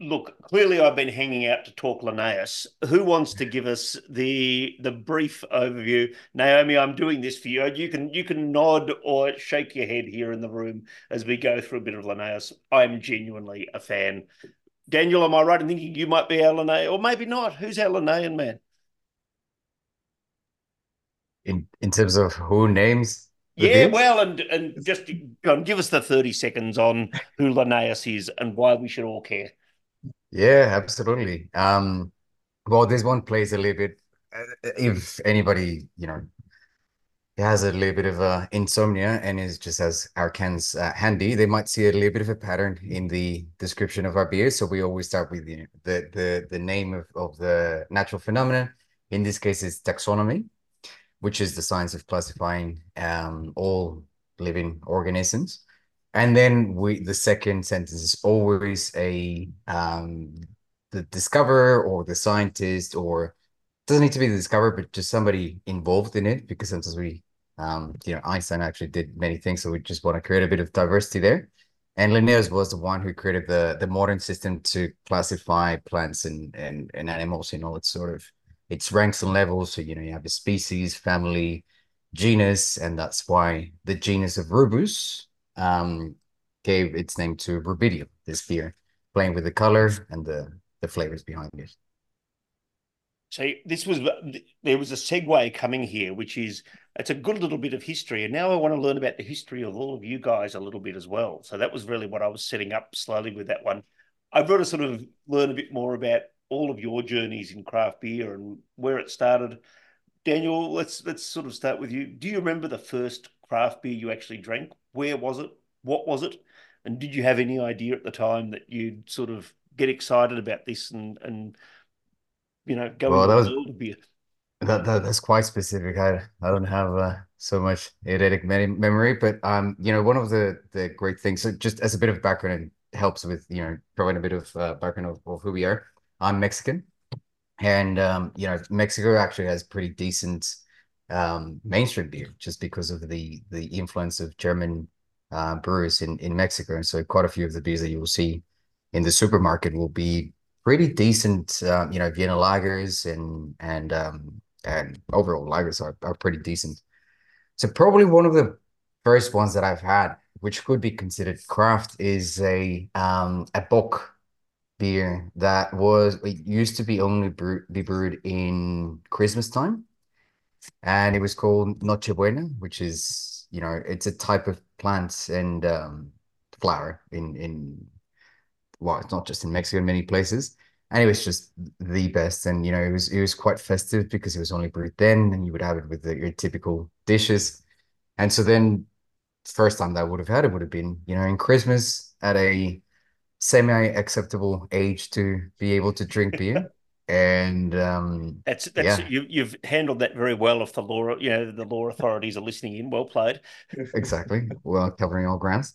look, clearly I've been hanging out to talk Linnaeus. Who wants to give us the the brief overview? Naomi, I'm doing this for you. You can you can nod or shake your head here in the room as we go through a bit of Linnaeus. I'm genuinely a fan. Daniel, am I right in thinking you might be our Linnaeus, or maybe not? Who's our Linnaean man? In in terms of who names yeah, well, and and just give us the 30 seconds on who Linnaeus is and why we should all care. Yeah, absolutely. Um, well, this one plays a little bit. Uh, if anybody, you know, has a little bit of uh, insomnia and is just has our cans uh, handy, they might see a little bit of a pattern in the description of our beer. So we always start with the the the, the name of, of the natural phenomenon. In this case, it's taxonomy, which is the science of classifying um, all living organisms. And then we the second sentence is always a um the discoverer or the scientist or doesn't need to be the discoverer, but just somebody involved in it because sometimes we um you know Einstein actually did many things, so we just want to create a bit of diversity there. And Linnaeus was the one who created the the modern system to classify plants and and, and animals in all its sort of its ranks and levels. So you know you have a species, family, genus, and that's why the genus of Rubus um, gave its name to rubidium, this beer, playing with the color and the, the flavors behind it. So this was there was a segue coming here, which is it's a good little bit of history, and now I want to learn about the history of all of you guys a little bit as well. So that was really what I was setting up slowly with that one. I've got to sort of learn a bit more about all of your journeys in craft beer and where it started. Daniel, let's let's sort of start with you. Do you remember the first craft beer you actually drank? Where was it? What was it? And did you have any idea at the time that you'd sort of get excited about this and and you know go well, into that was? That, that that's quite specific. I I don't have uh, so much eidetic memory, but um, you know, one of the the great things. So just as a bit of background, it helps with you know providing a bit of uh, background of, of who we are. I'm Mexican, and um, you know, Mexico actually has pretty decent um mainstream beer just because of the the influence of German uh, brewers in, in Mexico. And so quite a few of the beers that you will see in the supermarket will be pretty decent, uh, you know, Vienna lagers and, and, um, and overall lagers are, are pretty decent. So probably one of the first ones that I've had, which could be considered craft, is a, um, a bock beer that was, it used to be only brew, be brewed in Christmas time. And it was called Noche Buena, which is, you know, it's a type of plant and um, flower in in well, it's not just in Mexico, in many places. and it was just the best. And you know, it was it was quite festive because it was only brewed then, and you would have it with the, your typical dishes. And so then, first time that I would have had it would have been you know in Christmas at a semi acceptable age to be able to drink beer. and um, that's that's yeah. you, you've handled that very well. If the law, you know, the law authorities are listening in, well played. exactly, well covering all grounds.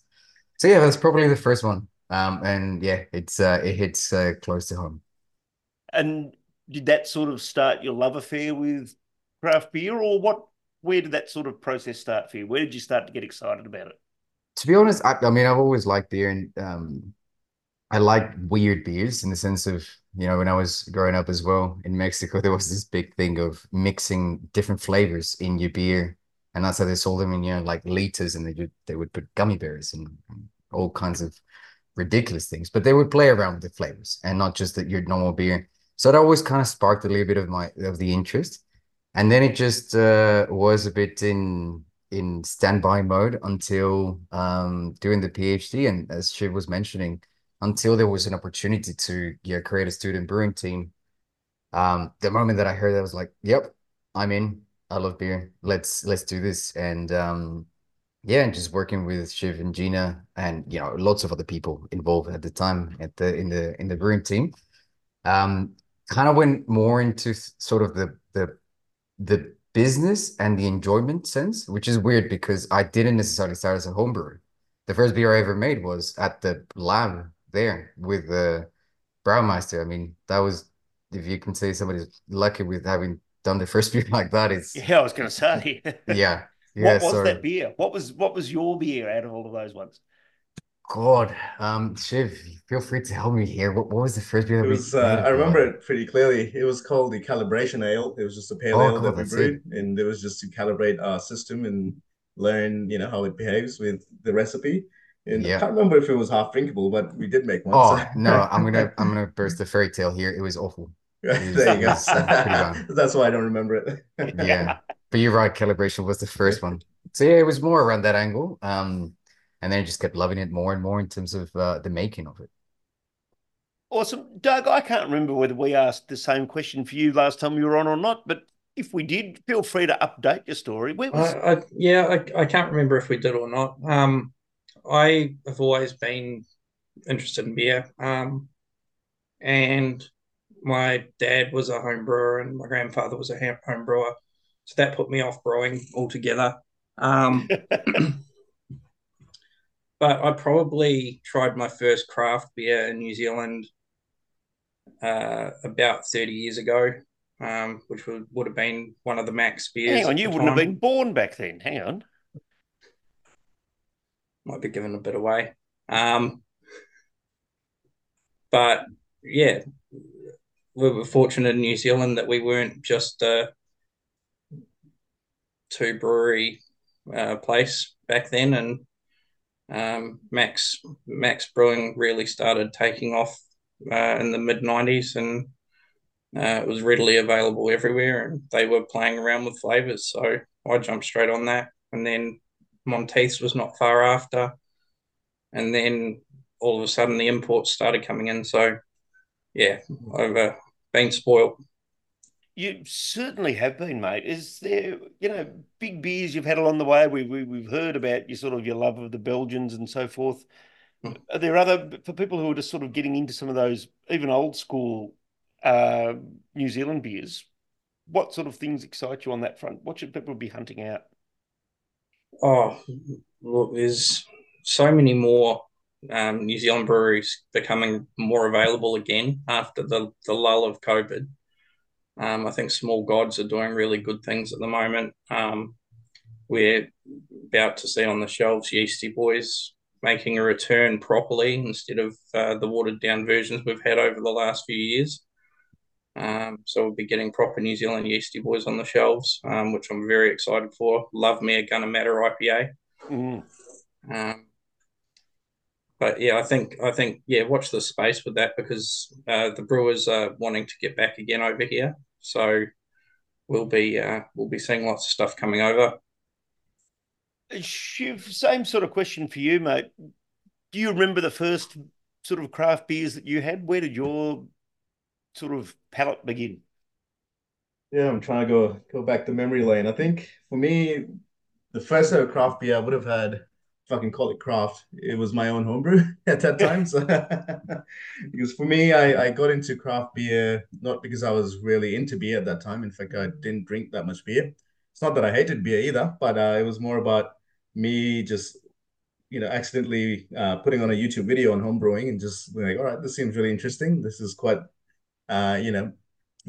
So yeah, that's probably the first one. Um, and yeah, it's uh, it hits uh, close to home. And did that sort of start your love affair with craft beer, or what? Where did that sort of process start for you? Where did you start to get excited about it? To be honest, I, I mean, I've always liked beer, and um, I like weird beers in the sense of you know when I was growing up as well in Mexico, there was this big thing of mixing different flavors in your beer, and that's how they sold them in you know like liters, and they they would put gummy bears and, all kinds of ridiculous things, but they would play around with the flavors and not just that your normal beer. So that always kind of sparked a little bit of my of the interest, and then it just uh, was a bit in in standby mode until um, doing the PhD. And as Shiv was mentioning, until there was an opportunity to yeah, create a student brewing team. Um, the moment that I heard that, I was like, "Yep, I'm in. I love beer. Let's let's do this." And um, yeah, and just working with Shiv and Gina and you know lots of other people involved at the time at the in the in the brewing team. Um, kind of went more into sort of the the the business and the enjoyment sense, which is weird because I didn't necessarily start as a home brewer. The first beer I ever made was at the lab there with the Braumeister. I mean, that was if you can say somebody's lucky with having done the first beer like that. It's yeah, I was going to say yeah. Yeah, what was so, that beer? What was what was your beer out of all of those ones? God, um, Shiv, feel free to help me here. What, what was the first beer? It was. Uh, I remember it pretty clearly. It was called the calibration ale. It was just a pale oh, ale that we brewed, it. and it was just to calibrate our system and learn, you know, how it behaves with the recipe. And yeah. I can't remember if it was half drinkable, but we did make one. Oh so. no, I'm gonna I'm gonna burst the fairy tale here. It was awful. It was, there you go. That's why I don't remember it. yeah, but you're right. Calibration was the first one. So yeah, it was more around that angle. Um, and then I just kept loving it more and more in terms of uh, the making of it. Awesome, Doug. I can't remember whether we asked the same question for you last time you were on or not, but if we did, feel free to update your story. Where was... I, I, yeah, I, I can't remember if we did or not. Um, I have always been interested in beer. Um, and my dad was a home brewer and my grandfather was a home brewer. So that put me off brewing altogether. Um, but I probably tried my first craft beer in New Zealand uh, about 30 years ago, um, which would, would have been one of the Mac's beers. Hang on, you wouldn't time. have been born back then. Hang on might be giving a bit away. Um, but yeah, we were fortunate in New Zealand that we weren't just a two brewery uh, place back then, and um, Mac's Mac's Brewing really started taking off uh, in the mid '90s, and uh, it was readily available everywhere, and they were playing around with flavors. So I jumped straight on that, and then Monteith's was not far after, and then all of a sudden the imports started coming in. So, yeah, I've uh, been spoiled. You certainly have been, mate. Is there, you know, big beers you've had along the way? We, we we've heard about your sort of your love of the Belgians and so forth. Mm. Are there other for people who are just sort of getting into some of those even old school uh, New Zealand beers? What sort of things excite you on that front? What should people be hunting out? Oh, look, there's so many more um, New Zealand breweries becoming more available again after the, the lull of COVID. Um, I think Small Gods are doing really good things at the moment. Um, we're about to see on the shelves Yeasty Boys making a return properly instead of uh, the watered down versions we've had over the last few years. Um, so we'll be getting proper New Zealand Yeasty Boys on the shelves, um, which I'm very excited for. Love me a Gunnamatta IPA. Mm. Um, but yeah, I think I think yeah, watch the space with that because uh, the Brewers are wanting to get back again over here. So we'll be uh, we'll be seeing lots of stuff coming over. Shiv, same sort of question for you, mate. Do you remember the first sort of craft beers that you had? Where did your sort of palate begin? Yeah, I'm trying to go go back to memory lane. I think for me, the first ever craft beer I would have had, fucking call it craft. It was my own homebrew at that time. So because for me, I, I got into craft beer not because I was really into beer at that time. In fact, I didn't drink that much beer. It's not that I hated beer either, but uh, it was more about me just you know accidentally uh, putting on a YouTube video on homebrewing and just like, all right, this seems really interesting. This is quite uh, you know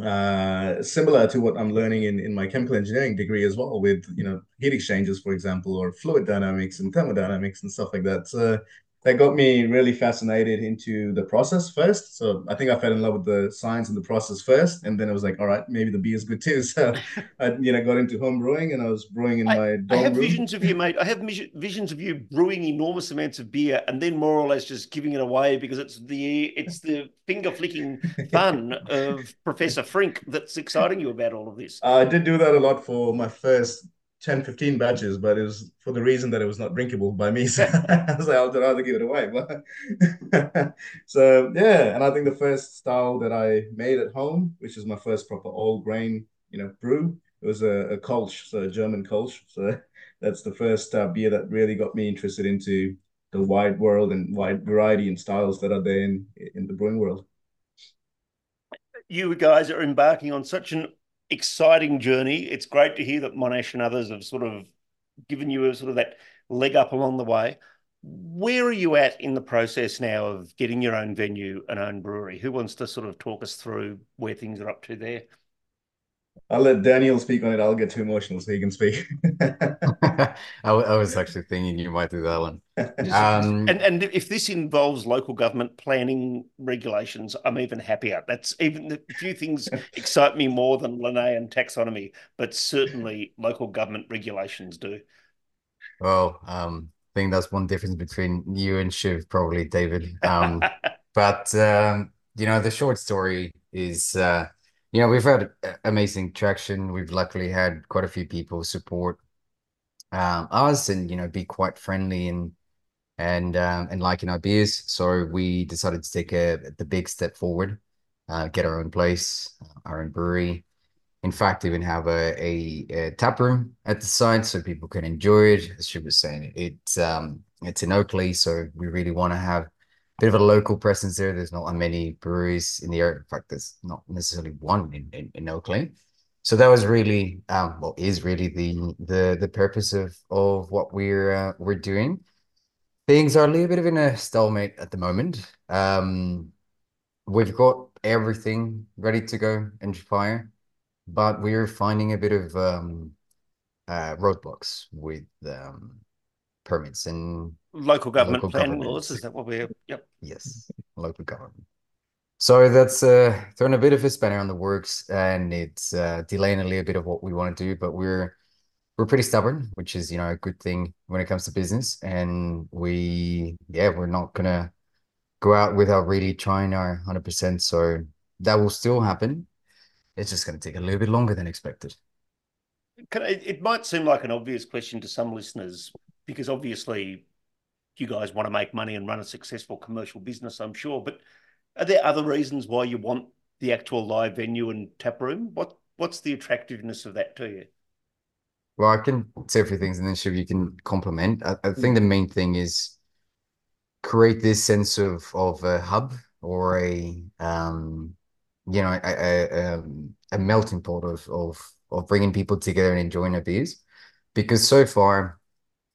uh, similar to what I'm learning in, in my chemical engineering degree as well, with you know heat exchangers, for example, or fluid dynamics and thermodynamics and stuff like that. So that got me really fascinated into the process first. So I think I fell in love with the science and the process first, and then I was like, all right, maybe the beer is good too. So I, you know, got into home brewing, and I was brewing in I, my. I have room. visions of you, mate. I have visions of you brewing enormous amounts of beer and then more or less just giving it away because it's the it's the finger flicking fun of Professor Frink that's exciting you about all of this. I did do that a lot for my first 10, 15 batches, but it was for the reason that it was not drinkable by me. So I was like, I'd rather give it away. But so yeah, and I think the first style that I made at home, which is my first proper all grain, you know, brew, it was a, a Kolsch, so a German Kolsch. So that's the first uh, beer that really got me interested into the wide world and wide variety and styles that are there in in the brewing world. You guys are embarking on such an exciting journey. It's great to hear that Monash and others have sort of given you a sort of that leg up along the way. Where are you at in the process now of getting your own venue and own brewery? Who wants to sort of talk us through where things are up to there? I'll let Daniel speak on it. I'll get too emotional so he can speak. I, I, was actually thinking you might do that one. Um, and and if this involves local government planning regulations, I'm even happier. That's even a few things excite me more than Linnaean taxonomy, but certainly local government regulations do. Well, um, I think that's one difference between you and Shiv, probably, Davydd. Um, but um, you know, the short story is. Uh, know, we've had amazing traction. We've luckily had quite a few people support um, us and you know be quite friendly and and um, and liking our beers. So we decided to take a the big step forward, uh, get our own place, our own brewery. In fact, even have a, a, a tap room at the site so people can enjoy it. As she was saying, it's um it's in Oakleigh, so we really want to have bit of a local presence there. There's not many breweries in the area. In fact, there's not necessarily one in, in, in Oakleigh. So that was really, um, well, is really the the the purpose of of what we're uh, we're doing. Things are a little bit of in a stalemate at the moment. Um, we've got everything ready to go in fire, but we're finding a bit of um, uh, roadblocks with um, permits and local government local planning government. laws. Is that what we're? Yep. Yes, local government. So that's uh, throwing a bit of a spanner on the works, and it's uh, delaying a little bit of what we want to do. But we're we're pretty stubborn, which is you know a good thing when it comes to business. And we yeah, we're not gonna go out without really trying our hundred percent. So that will still happen. It's just going to take a little bit longer than expected. I, it might seem like an obvious question to some listeners because obviously you guys want to make money and run a successful commercial business, I'm sure. But are there other reasons why you want the actual live venue and tap room? What what's the attractiveness of that to you? Well, I can say a few things, and then Shiv, you can complement. I, I think the main thing is create this sense of of a hub or a um, you know, a, a, um, a melting pot of of of bringing people together and enjoying their beers. Because so far,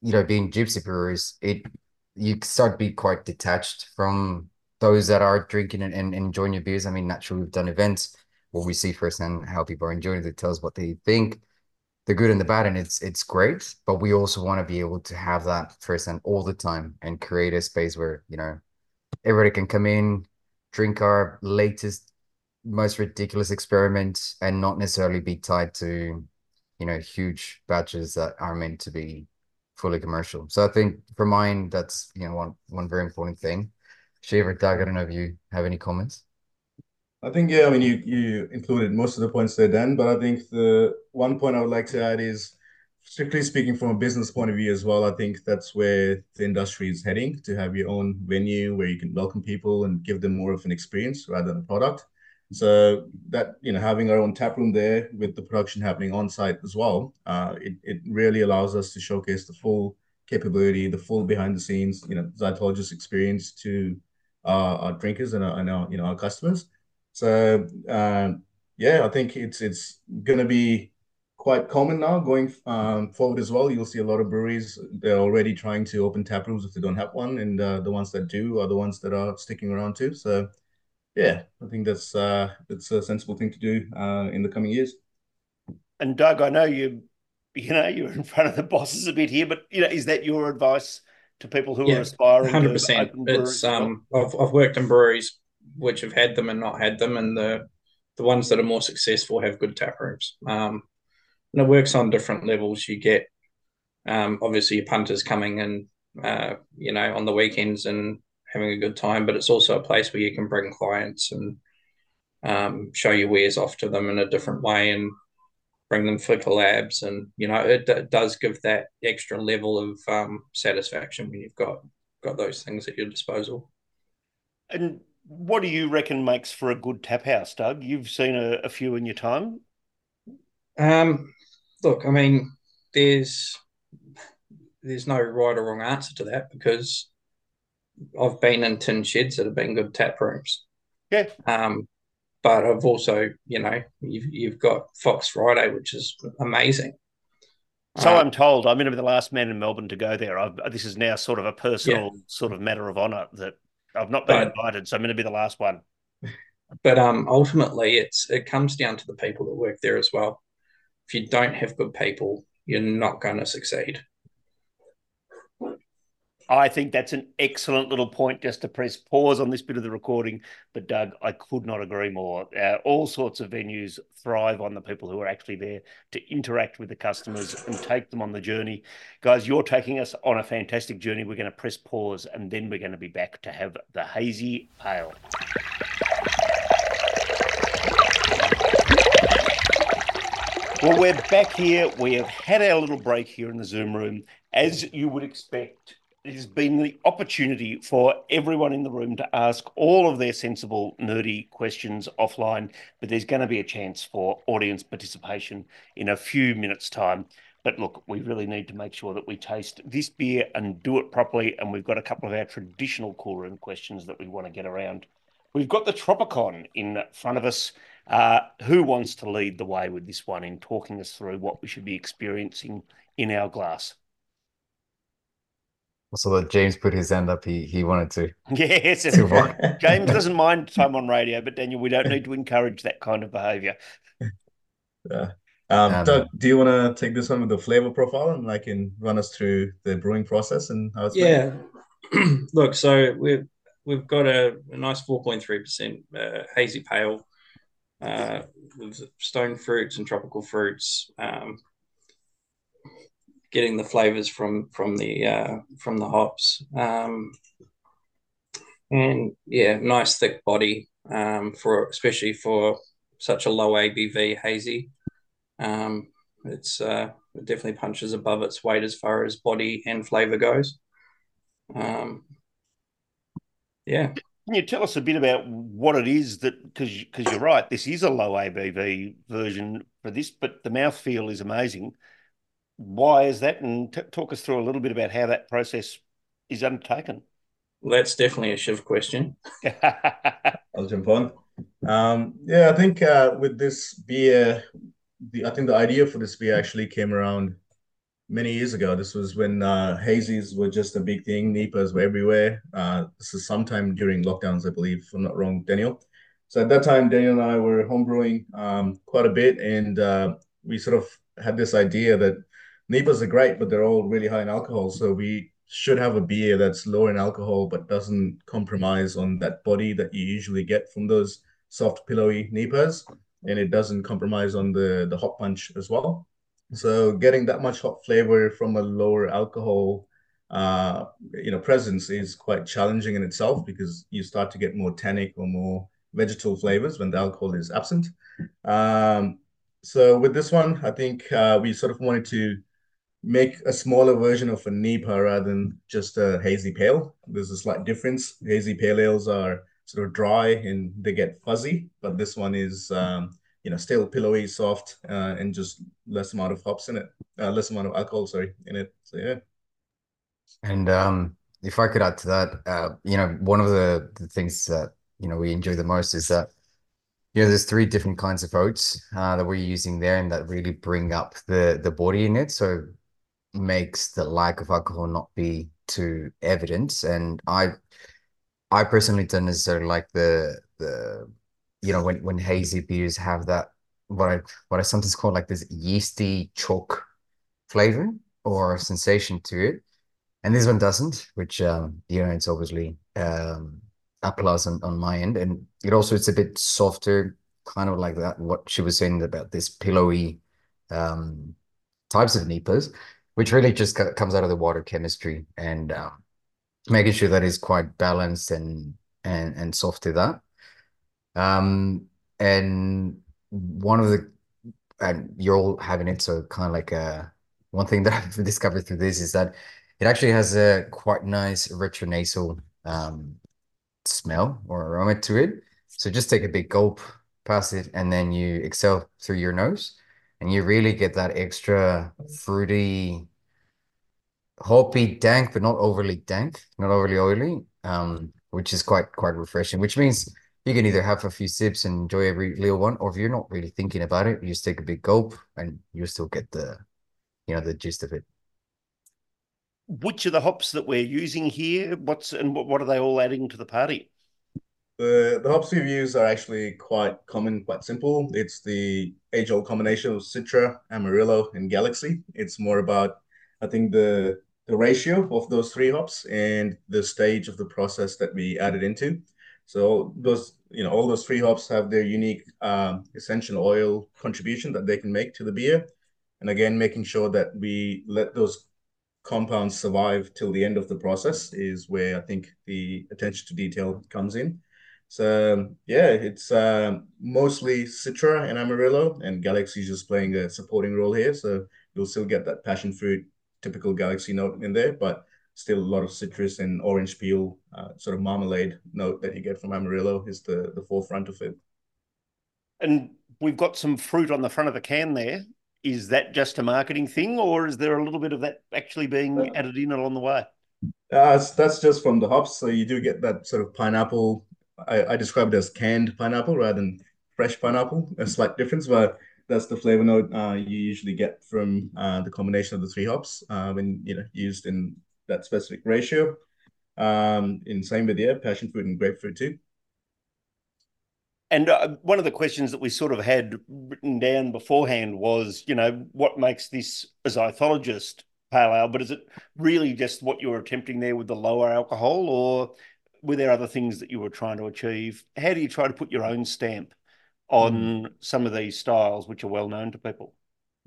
you know, being gypsy brewers, it you start to be quite detached from those that are drinking and, and enjoying your beers. I mean, naturally, we've done events where we see firsthand how people are enjoying it. They tell us what they think, the good and the bad, and it's it's great. But we also want to be able to have that firsthand all the time and create a space where you know everybody can come in, drink our latest, most ridiculous experiment, and not necessarily be tied to you know huge batches that are meant to be fully commercial. So I think for mine, that's you know one one very important thing. Shiv or Doug, I don't know if you have any comments. I think yeah, I mean you you included most of the points there, Dan. But I think the one point I would like to add is, strictly speaking, from a business point of view as well. I think that's where the industry is heading to have your own venue where you can welcome people and give them more of an experience rather than a product. So that you know, having our own tap room there with the production happening on site as well, uh, it it really allows us to showcase the full capability, the full behind the scenes, you know, Zythologist experience to our, our drinkers and our, and our you know our customers. So uh, yeah, I think it's it's gonna be quite common now going um, forward as well. You'll see a lot of breweries they're already trying to open tap rooms if they don't have one, and uh, the ones that do are the ones that are sticking around too. So yeah, I think that's uh, that's a sensible thing to do uh, in the coming years. And Doug, I know you you know you're in front of the bosses a bit here, but you know is that your advice to people who Yeah, are aspiring? Hundred to percent. open breweries It's um, I've I've worked in breweries which have had them and not had them, and the the ones that are more successful have good tap rooms. Um, and it works on different levels. You get um, obviously your punters coming in, uh, you know, on the weekends and having a good time, but it's also a place where you can bring clients and um, show your wares off to them in a different way and bring them for collabs. And you know, it, it does give that extra level of um, satisfaction when you've got got those things at your disposal. And what do you reckon makes for a good tap house, Doug? You've seen a, a few in your time. Um, look, I mean, there's there's no right or wrong answer to that because I've been in tin sheds that have been good tap rooms. Yeah. Um, but I've also, you know, you've you've got Fox Friday, which is amazing. So Uh, I'm told. I'm going to be the last man in Melbourne to go there. I've, this is now sort of a personal sort of matter of honour that I've not been But- invited, so I'm going to be the last one. but um, ultimately, it's it comes down to the people that work there as well. If you don't have good people, you're not going to succeed. I think that's an excellent little point just to press pause on this bit of the recording. But Doug, I could not agree more. Uh, all sorts of venues thrive on the people who are actually there to interact with the customers and take them on the journey. Guys, you're taking us on a fantastic journey. We're going to press pause and then we're going to be back to have the hazy pale. Well, we're back here. We have had our little break here in the Zoom room. As you would expect, has been the opportunity for everyone in the room to ask all of their sensible, nerdy questions offline. But there's going to be a chance for audience participation in a few minutes' time. But look, we really need to make sure that we taste this beer and do it properly. And we've got a couple of our traditional cool room questions that we want to get around. We've got the Tropicon in front of us. Uh, who wants to lead the way with this one in talking us through what we should be experiencing in our glass? Also, that James put his hand up. He he wanted to. Yes, Too far. James doesn't mind time on radio, but Daniel, we don't need to encourage that kind of behaviour. Yeah. Um, Um, Doug, do you want to take this one with the flavor profile and I can run us through the brewing process and how it's? Yeah. Look, so we've we've got a, a nice four point three percent uh, hazy pale uh, with stone fruits and tropical fruits. Um, getting the flavors from from the uh, from the hops, um, and yeah, nice thick body um, for especially for such a low ABV hazy. Um, it's uh, it definitely punches above its weight as far as body and flavor goes. Um, yeah, Can you tell us a bit about what it is that because because you're right, this is a low ABV version for this, but the mouthfeel is amazing. Why is that? And t- talk us through a little bit about how that process is undertaken. well, that's definitely a Shiv question. I'll jump on. Um, yeah, I think uh, with this beer, the I think the idea for this beer actually came around many years ago. This was when uh, hazies were just a big thing. NEIPAs were everywhere. Uh, this is sometime during lockdowns, I believe, if I'm not wrong, Daniel. So at that time, Daniel and I were homebrewing um, quite a bit, and uh, we sort of had this idea that NEIPAs are great, but they're all really high in alcohol. So we should have a beer that's lower in alcohol but doesn't compromise on that body that you usually get from those soft, pillowy NEIPAs, and it doesn't compromise on the the hot punch as well. So getting that much hot flavor from a lower alcohol, uh, you know, presence is quite challenging in itself because you start to get more tannic or more vegetal flavors when the alcohol is absent. Um, so with this one, I think uh, we sort of wanted to make a smaller version of a NEIPA rather than just a hazy pale. There's a slight difference. Hazy pale ales are sort of dry and they get fuzzy, but this one is um, you know still pillowy, soft, uh, and just less amount of hops in it, uh, less amount of alcohol, sorry, in it. So yeah. And um, if I could add to that, uh, you know, one of the, the things that you know we enjoy the most is that you know there's three different kinds of oats uh, that we're using there, and that really bring up the the body in it, so makes the lack of alcohol not be too evident. And I I personally don't necessarily like the the you know when when hazy beers have that what I what I sometimes call like this yeasty chalk flavor or sensation to it and this one doesn't, which um, you know it's obviously um, a plus on, on my end, and it also it's a bit softer, kind of like that. What she was saying about this pillowy um, types of NEIPAs, which really just comes out of the water chemistry and uh, making sure that it's quite balanced and and and soft to that. Um, and one of the and you're all having it, so kind of like a uh, one thing that I've discovered through this is that it actually has a quite nice retronasal um, smell or aroma to it. So just take a big gulp, pass it, and then you exhale through your nose, and you really get that extra fruity, hoppy, dank, but not overly dank, not overly oily, um, which is quite quite refreshing. Which means you can either have a few sips and enjoy every little one, or if you're not really thinking about it, you just take a big gulp and you still get the, you know, the gist of it which are the hops that we're using here? What's and what are they all adding to the party? The the hops we've used are actually quite common, quite simple. It's the age-old combination of Citra, Amarillo, and Galaxy. It's more about, I think, the the ratio of those three hops and the stage of the process that we added into. So those, you know, all those three hops have their unique um, essential oil contribution that they can make to the beer. And again, making sure that we let those compounds survive till the end of the process is where I think the attention to detail comes in. So yeah, it's uh, mostly Citra and Amarillo, and Galaxy just playing a supporting role here. So you'll still get that passion fruit, typical Galaxy note in there, but still a lot of citrus and orange peel, uh, sort of marmalade note that you get from Amarillo is the the forefront of it. And we've got some fruit on the front of the can there is that just a marketing thing, or is there a little bit of that actually being uh, added in along the way? Uh, that's just from the hops. So you do get that sort of pineapple. I, I describe it as canned pineapple rather than fresh pineapple. A slight difference, but that's the flavor note uh, you usually get from uh, the combination of the three hops uh, when you know used in that specific ratio. Um, in same with yeah, passion fruit and grapefruit too. And uh, one of the questions that we sort of had written down beforehand was, you know, what makes this as zythologist pale ale? But is it really just what you're attempting there with the lower alcohol, or were there other things that you were trying to achieve? How do you try to put your own stamp on mm. some of these styles, which are well known to people?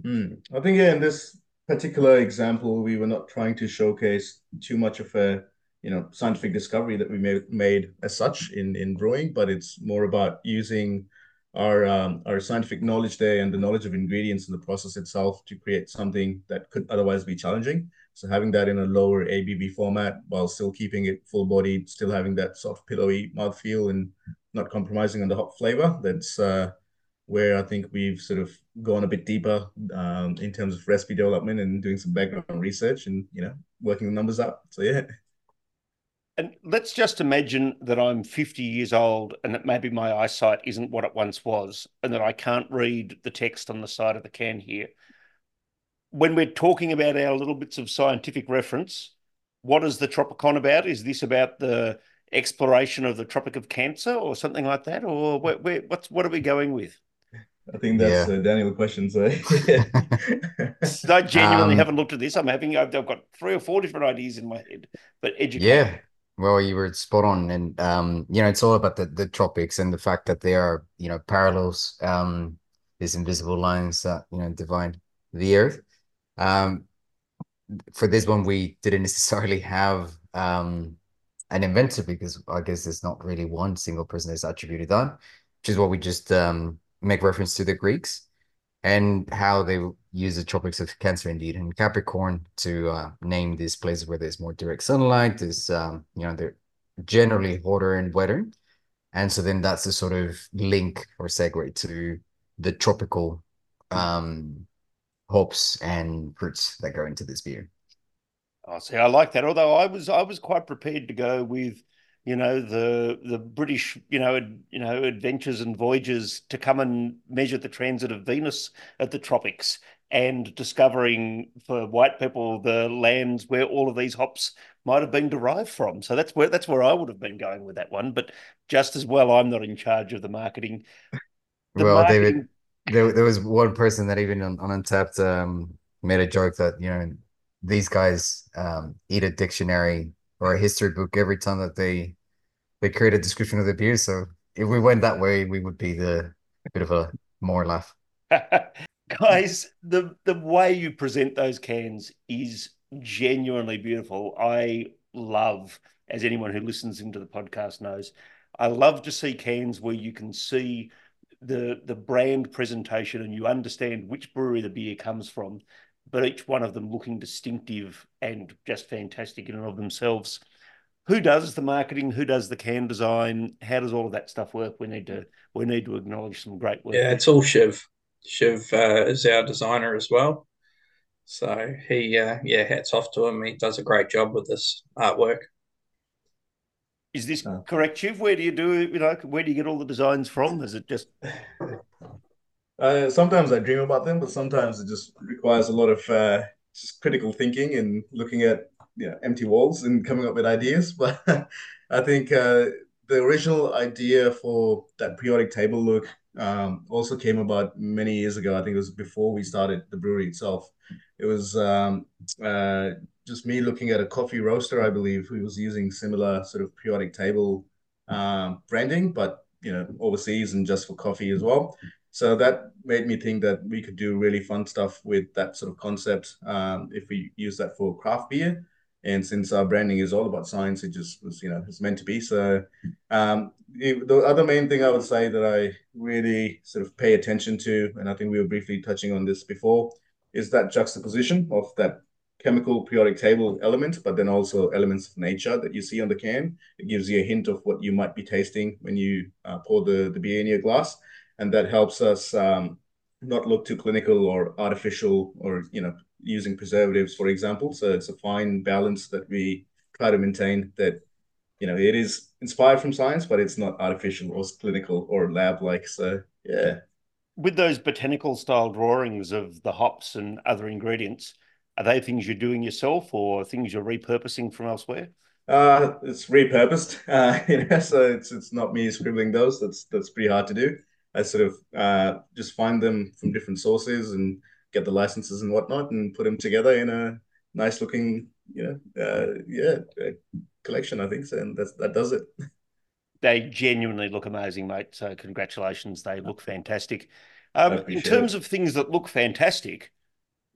Mm. I think yeah, in this particular example, we were not trying to showcase too much of a you know scientific discovery that we made, made as such in in brewing, but it's more about using our um, our scientific knowledge there and the knowledge of ingredients in the process itself to create something that could otherwise be challenging. So having that in a lower ABV format while still keeping it full bodied, still having that soft pillowy mouthfeel and not compromising on the hop flavor. That's uh, where I think we've sort of gone a bit deeper um, in terms of recipe development and doing some background research and you know working the numbers up. So yeah. And let's just imagine that I'm 50 years old and that maybe my eyesight isn't what it once was and that I can't read the text on the side of the can here. When we're talking about our little bits of scientific reference, what is the Tropicon about? Is this about the exploration of the Tropic of Cancer or something like that? Or where, where, what's, what are we going with? I think that's yeah. a Daniel question. So I genuinely um, haven't looked at this. I'm having I've, I've, got three or four different ideas in my head, but educate. Yeah, well, you were spot on, and um, you know, it's all about the the tropics and the fact that there are, you know, parallels, um, these invisible lines that you know divide the Earth. Um, for this one, we didn't necessarily have um an inventor because I guess there's not really one single person that's attributed on, which is what we just um make reference to the Greeks and how they use the tropics of Cancer indeed and Capricorn to uh, name these places where there's more direct sunlight. Is um, you know they're generally hotter and wetter, And so then that's the sort of link or segue to the tropical um, hops and fruits that go into this beer. I oh, see. I like that. Although I was I was quite prepared to go with, you know, the the British, you know, you know, adventures and voyages to come and measure the transit of Venus at the tropics and discovering for white people the lands where all of these hops might have been derived from. So that's where that's where I would have been going with that one. But just as well, I'm not in charge of the marketing. The well, marketing... Davydd, there, there was one person that even on, on Untappd um, made a joke that you know these guys um, eat a dictionary or a history book every time that they they create a description of the beer. So if we went that way, we would be the bit of a more laugh. Guys, the the way you present those cans is genuinely beautiful. I love, as anyone who listens into the podcast knows, I love to see cans where you can see the the brand presentation and you understand which brewery the beer comes from but each one of them looking distinctive and just fantastic in and of themselves. Who does the marketing? Who does the can design? How does all of that stuff work? We need to we need to acknowledge some great work. Yeah, it's all Shiv. Shiv uh, is our designer as well. So he, uh, yeah, hats off to him. He does a great job with this artwork. Is this correct, Shiv? Where do you do you know? Where do you get all the designs from? Is it just Uh, sometimes I dream about them, but sometimes it just requires a lot of uh, just critical thinking and looking at you know, empty walls and coming up with ideas. But I think uh, the original idea for that periodic table look um, also came about many years ago. I think it was before we started the brewery itself. It was um, uh, just me looking at a coffee roaster, I believe, who was using similar sort of periodic table um, branding, but you know overseas and just for coffee as well. So that made me think that we could do really fun stuff with that sort of concept um, if we use that for craft beer. And since our branding is all about science, it just was, you know, it's meant to be. So um, the other main thing I would say that I really sort of pay attention to, and I think we were briefly touching on this before, is that juxtaposition of that chemical periodic table element, but then also elements of nature that you see on the can. It gives you a hint of what you might be tasting when you uh, pour the, the beer in your glass. And that helps us um, not look too clinical or artificial or you know using preservatives for example. So it's a fine balance that we try to maintain that you know it is inspired from science but it's not artificial or clinical or lab like so yeah. With those botanical style drawings of the hops and other ingredients are they things you're doing yourself or things you're repurposing from elsewhere uh it's repurposed uh you know so it's it's not me scribbling those that's that's pretty hard to do I sort of uh, just find them from different sources and get the licenses and whatnot and put them together in a nice looking, you know, uh, yeah, collection. I think so, and that's that does it. They genuinely look amazing, mate. So congratulations, they look fantastic. Um, in terms it. of things that look fantastic,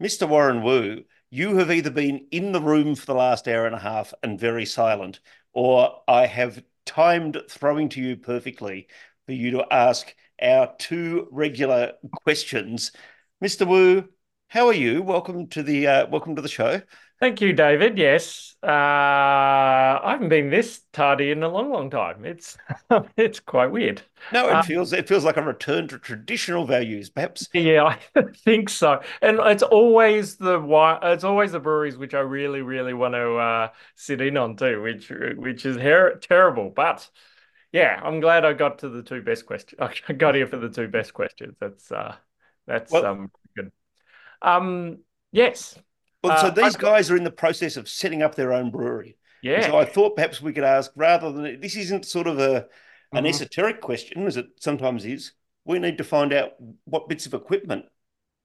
Mr. Warren Wu, you have either been in the room for the last hour and a half and very silent, or I have timed throwing to you perfectly for you to ask our two regular questions. Mr. Wu, how are you? Welcome to the uh, welcome to the show. Thank you, Davydd. Yes, uh, I haven't been this tardy in a long, long time. It's it's quite weird. No, it um, feels it feels like a return to traditional values, perhaps. Yeah, I think so. And it's always the it's always the breweries which I really, really want to uh, sit in on too, which which is her- terrible. But yeah, I'm glad I got to the two best questions. I got here for the two best questions. That's uh, that's well, um good. Um, yes. Well, so uh, these guys are in the process of setting up their own brewery. Yeah. so I thought perhaps we could ask rather than this isn't sort of a an mm-hmm. esoteric question, as it sometimes is. We need to find out what bits of equipment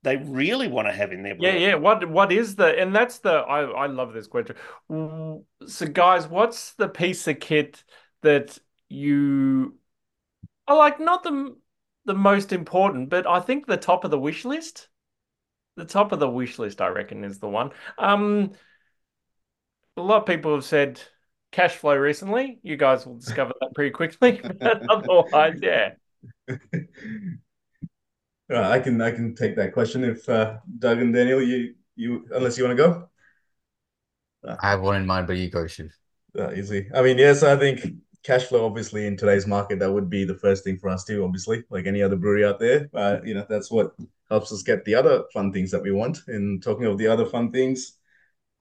they really want to have in their brewery. Yeah, yeah. What what is the and that's the I I love this question. So guys, what's the piece of kit that you are like not the the most important, but I think the top of the wish list. The top of the wish list, I reckon, is the one. Um, a lot of people have said cash flow recently. You guys will discover that pretty quickly. otherwise, yeah. I can I can take that question if uh, Doug and Daniel, you you unless you want to go. I have one in mind, but you go, Shiv. Uh, easy. I mean, yes, I think cash flow, obviously, in today's market, that would be the first thing for us too, obviously, like any other brewery out there. Uh, you know, that's what helps us get the other fun things that we want. And talking of the other fun things,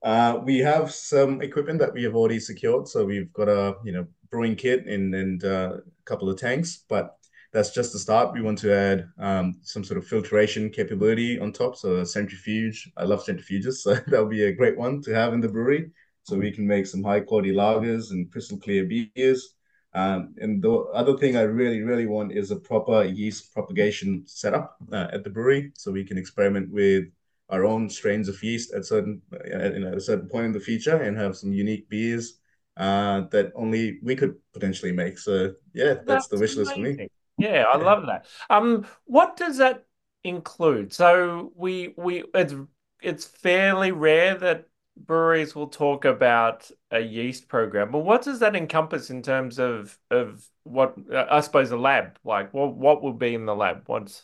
uh, we have some equipment that we have already secured. So we've got a, you know, brewing kit and, and uh, a couple of tanks, but that's just the start. We want to add um, some sort of filtration capability on top. So a centrifuge. I love centrifuges, so that'll be a great one to have in the brewery. So we can make some high quality lagers and crystal clear beers. Um, and the other thing I really, really want is a proper yeast propagation setup uh, at the brewery, so we can experiment with our own strains of yeast at certain at, a certain point in the future and have some unique beers uh, that only we could potentially make. So yeah, that's, that's the wish list for me. Yeah, I love that. Um, what does that include? So we we it's it's fairly rare that breweries will talk about a yeast program, but what does that encompass in terms of of what I suppose a lab? Like what what will be in the lab? What's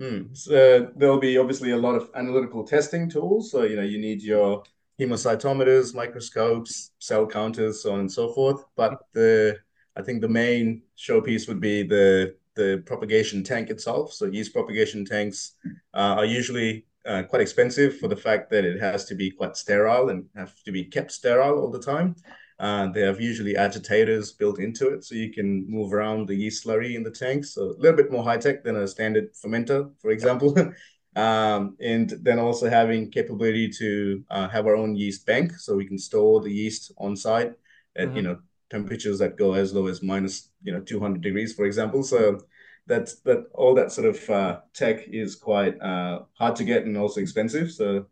Mm. So there'll be obviously a lot of analytical testing tools. So you know you need your hemocytometers, microscopes, cell counters, so on and so forth. But the I think the main showpiece would be the the propagation tank itself. So yeast propagation tanks uh, are usually uh, quite expensive for the fact that it has to be quite sterile and have to be kept sterile all the time. Uh, they have usually agitators built into it, so you can move around the yeast slurry in the tank. So a little bit more high tech than a standard fermenter, for example. um, and then also having capability to uh, have our own yeast bank, so we can store the yeast on site at mm-hmm. you know temperatures that go as low as minus you know 200 degrees, for example. So that's that all that sort of uh, tech is quite uh, hard to get and also expensive. So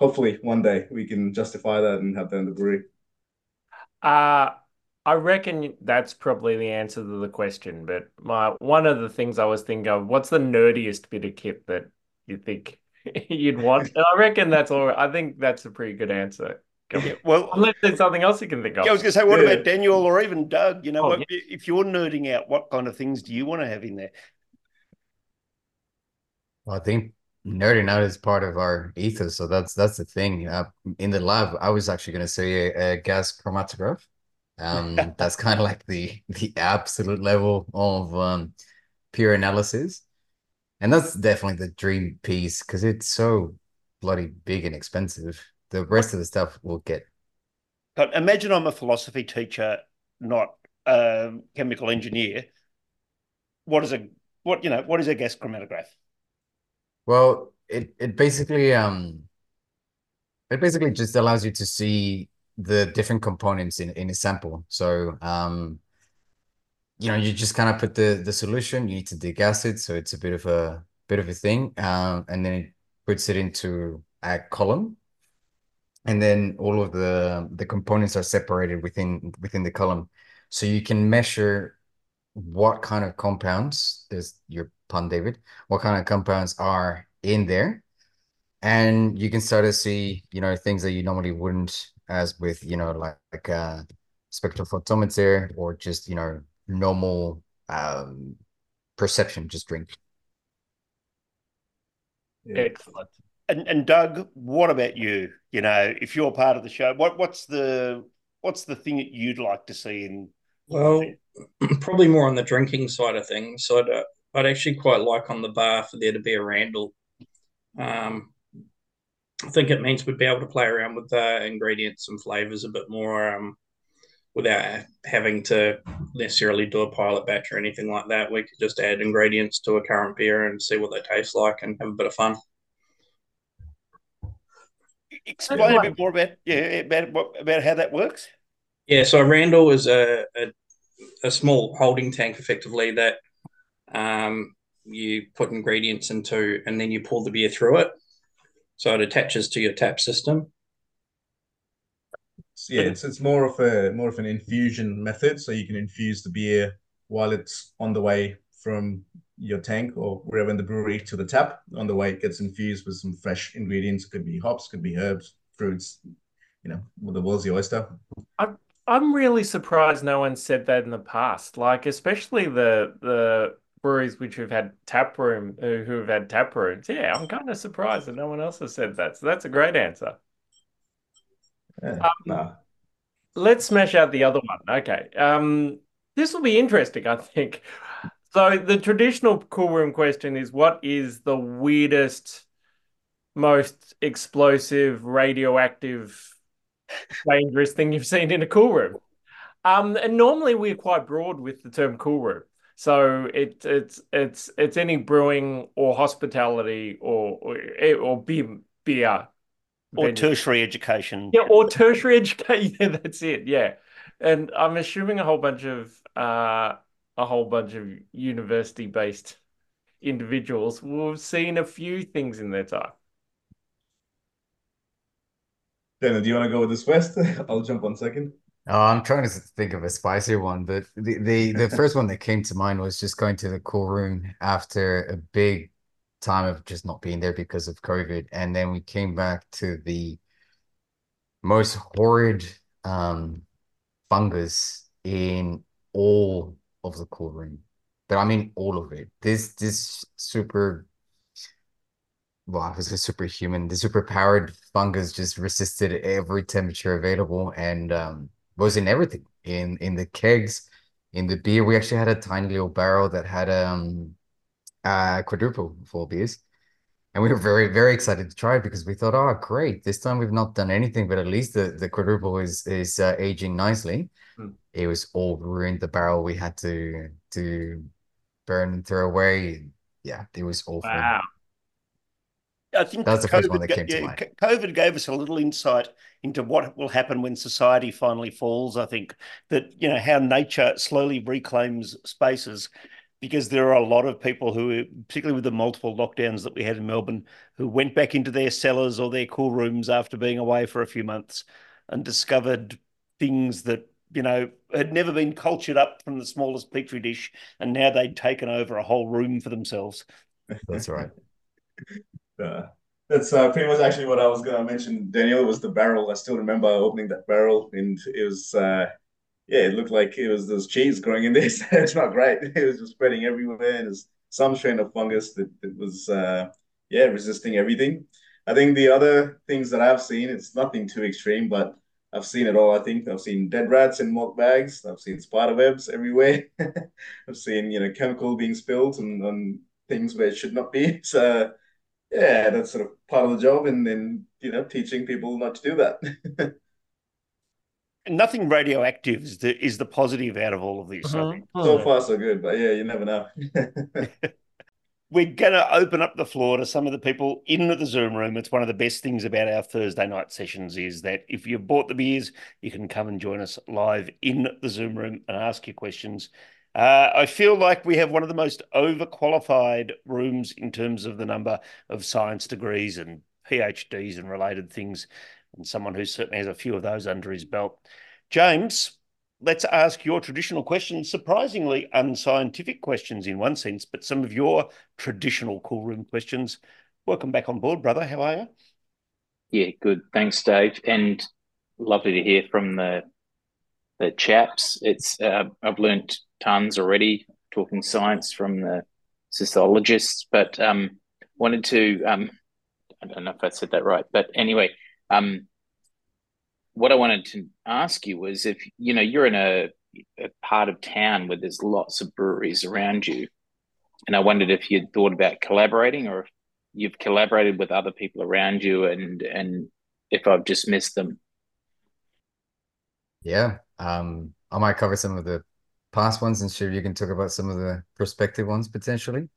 hopefully one day we can justify that and have that in the brewery. Uh I reckon that's probably the answer to the question. But my one of the things I was thinking of, what's the nerdiest bit of kit that you think you'd want? And I reckon that's all. I think that's a pretty good answer. Yeah, well, unless there's something else you can think of. Yeah, I was going to say, what yeah. about Daniel or even Doug? You know, oh, what, yeah. if you're nerding out, what kind of things do you want to have in there? Well, I think nerding out is part of our ethos, so that's that's the thing. Uh, in the lab, I was actually going to say a, a, gas chromatograph. Um, that's kind of like the the absolute level of um, pure analysis, and that's definitely the dream piece because it's so bloody big and expensive the rest of the stuff will get. But imagine I'm a philosophy teacher, not a chemical engineer. What is a what you know? What is a gas chromatograph? Well, it it basically um, it basically just allows you to see the different components in in a sample. So um, you know, you just kind of put the the solution. You need to degas it, so it's a bit of a bit of a thing, um, and then it puts it into a column and then all of the the components are separated within within the column. So you can measure what kind of compounds there's your pun Davydd what kind of compounds are in there. And you can start to see you know things that you normally wouldn't as with you know like, like a spectrophotometer or just you know normal um perception just drink. Excellent and and Doug, what about you? You know, if you're part of the show, what what's the what's the thing that you'd like to see in? Well, probably more on the drinking side of things. So I'd, uh, I'd actually quite like on the bar for there to be a Randall. Um, I think it means we'd be able to play around with the ingredients and flavors a bit more um, without having to necessarily do a pilot batch or anything like that. We could just add ingredients to a current beer and see what they taste like and have a bit of fun explain a bit more about yeah about about how that works. Yeah, so Randall is a, a, a small holding tank, effectively that um, you put ingredients into, and then you pour the beer through it. So it attaches to your tap system. Yeah, it's it's more of a more of an infusion method, so you can infuse the beer while it's on the way from your tank or wherever in the brewery to the tap. On the way, it gets infused with some fresh ingredients. Could be hops, could be herbs, fruits. You know, well, the world's the oyster. I'm I'm really surprised no one said that in the past. Like, especially the the breweries which have had tap room uh, who have had tap rooms. Yeah, I'm kind of surprised that no one else has said that. So that's a great answer. Yeah, um, nah. Let's smash out the other one. Okay. Um, this will be interesting, I think. So the traditional cool room question is what is the weirdest, most explosive, radioactive, dangerous thing you've seen in a cool room? Um, and normally we're quite broad with the term cool room. So it, it's it's it's any brewing or hospitality or or, or beer beer or venue. tertiary education. Yeah, or tertiary education. Yeah, that's it. Yeah, and I'm assuming a whole bunch of uh, a whole bunch of university-based individuals will have seen a few things in their time. Daniel, do you want to go with this first? I'll jump one second. Oh, I'm trying to think of a spicier one, but the, the the first one that came to mind was just going to the cool room after a big time of just not being there because of COVID, and then we came back to the most horrid um fungus in all of the cool room. But I mean all of it. This this super well, was a superhuman. The super powered fungus just resisted every temperature available and um was in everything. In in the kegs, in the beer. We actually had a tiny little barrel that had um uh quadruple full beers. And we were very, very excited to try it because we thought, oh, great, this time we've not done anything, but at least the, the quadruple is is uh, aging nicely. Hmm. It was all ruined. The barrel we had to to burn and throw away. Yeah, it was awful. Wow. I think That's the first one COVID that came to yeah, mind. COVID gave us a little insight into what will happen when society finally falls. I think that, you know, how nature slowly reclaims spaces because there are a lot of people who, particularly with the multiple lockdowns that we had in Melbourne, who went back into their cellars or their cool rooms after being away for a few months and discovered things that, you know, had never been cultured up from the smallest petri dish. And now they'd taken over a whole room for themselves. That's right. Uh, that's uh, pretty much actually what I was gonna mention. Daniel was the barrel. I still remember opening that barrel, and it was uh, yeah, it looked like it was there's cheese growing in there. So it's not great. It was just spreading everywhere. And there's some strain of fungus that, that was uh, yeah resisting everything. I think the other things that I've seen, it's nothing too extreme, but I've seen it all. I think I've seen dead rats in milk bags. I've seen spider webs everywhere. I've seen you know chemical being spilled and on things where it should not be. So yeah, that's sort of part of the job, and then you know teaching people not to do that. Nothing radioactive is the is the positive out of all of this. I think. So far, so good, but yeah, you never know. We're going to open up the floor to some of the people in the Zoom room. It's one of the best things about our Thursday night sessions is that if you've bought the beers, you can come and join us live in the Zoom room and ask your questions. Uh, I feel like we have one of the most overqualified rooms in terms of the number of science degrees and PhDs and related things, and someone who certainly has a few of those under his belt. James, let's ask your traditional questions, surprisingly unscientific questions in one sense, but some of your traditional cool room questions. Welcome back on board, brother. How are you? Yeah, good. Thanks, Dave, and lovely to hear from the the chaps. It's uh, I've learnt tons already talking science from the cystologists, but um, wanted to um, I don't know if I said that right, but anyway, um, what I wanted to ask you was if you know you're in a, a part of town where there's lots of breweries around you, and I wondered if you'd thought about collaborating or if you've collaborated with other people around you, and and if I've just missed them. Yeah. Um, I might cover some of the past ones and sure you can talk about some of the prospective ones potentially.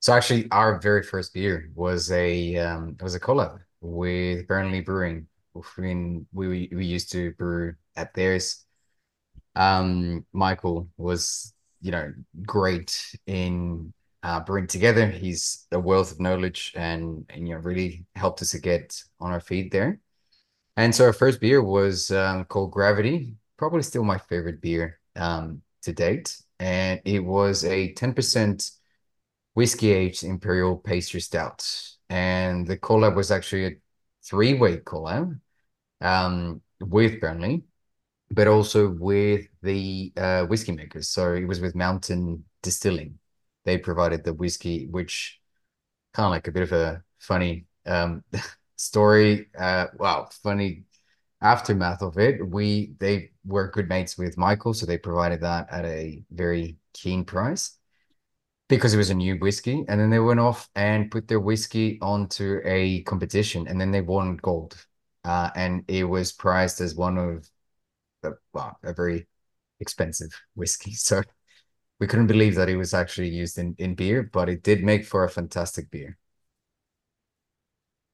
So actually our very first beer was a um it was a collab with Burnley Brewing. When we we used to brew at theirs. Um Michael was, you know, great in uh brewing together. He's a wealth of knowledge and, and you know really helped us to get on our feet there. And so our first beer was um, called Gravity, probably still my favorite beer um, to date. And it was a 10% whiskey aged imperial pastry stout. And the collab was actually a three-way collab um, with Burnley, but also with the uh, whiskey makers. So it was with Mountain Distilling. They provided the whiskey, which kind of like a bit of a funny um, story. Uh, wow, funny aftermath of it. We they were good mates with Michael, so they provided that at a very keen price because it was a new whiskey. And then they went off and put their whiskey onto a competition, and then they won gold. Uh, and it was priced as one of the, well, a very expensive whiskey. So we couldn't believe that it was actually used in, in beer, but it did make for a fantastic beer.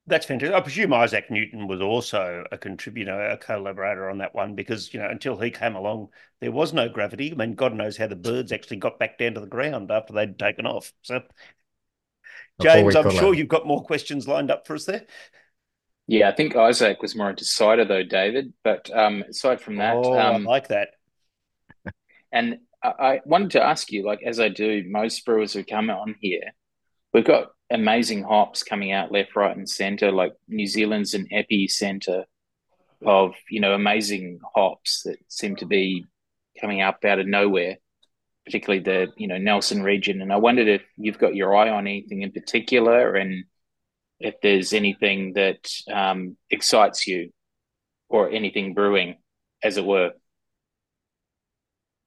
That's fantastic. I presume Isaac Newton was also a contributor, a collaborator on that one, because you know until he came along, there was no gravity. I mean, God knows how the birds actually got back down to the ground after they'd taken off. So, James, I'm sure you've got more questions lined up for us there. Yeah, I think Isaac was more into cider though, Davydd. But um, aside from that, oh, um, I like that. And I wanted to ask you, like as I do most brewers who come on here, we've got amazing hops coming out left, right, and center. Like New Zealand's an epicenter of you know amazing hops that seem to be coming up out of nowhere, particularly the you know Nelson region. And I wondered if you've got your eye on anything in particular, and if there's anything that um, excites you, or anything brewing, as it were.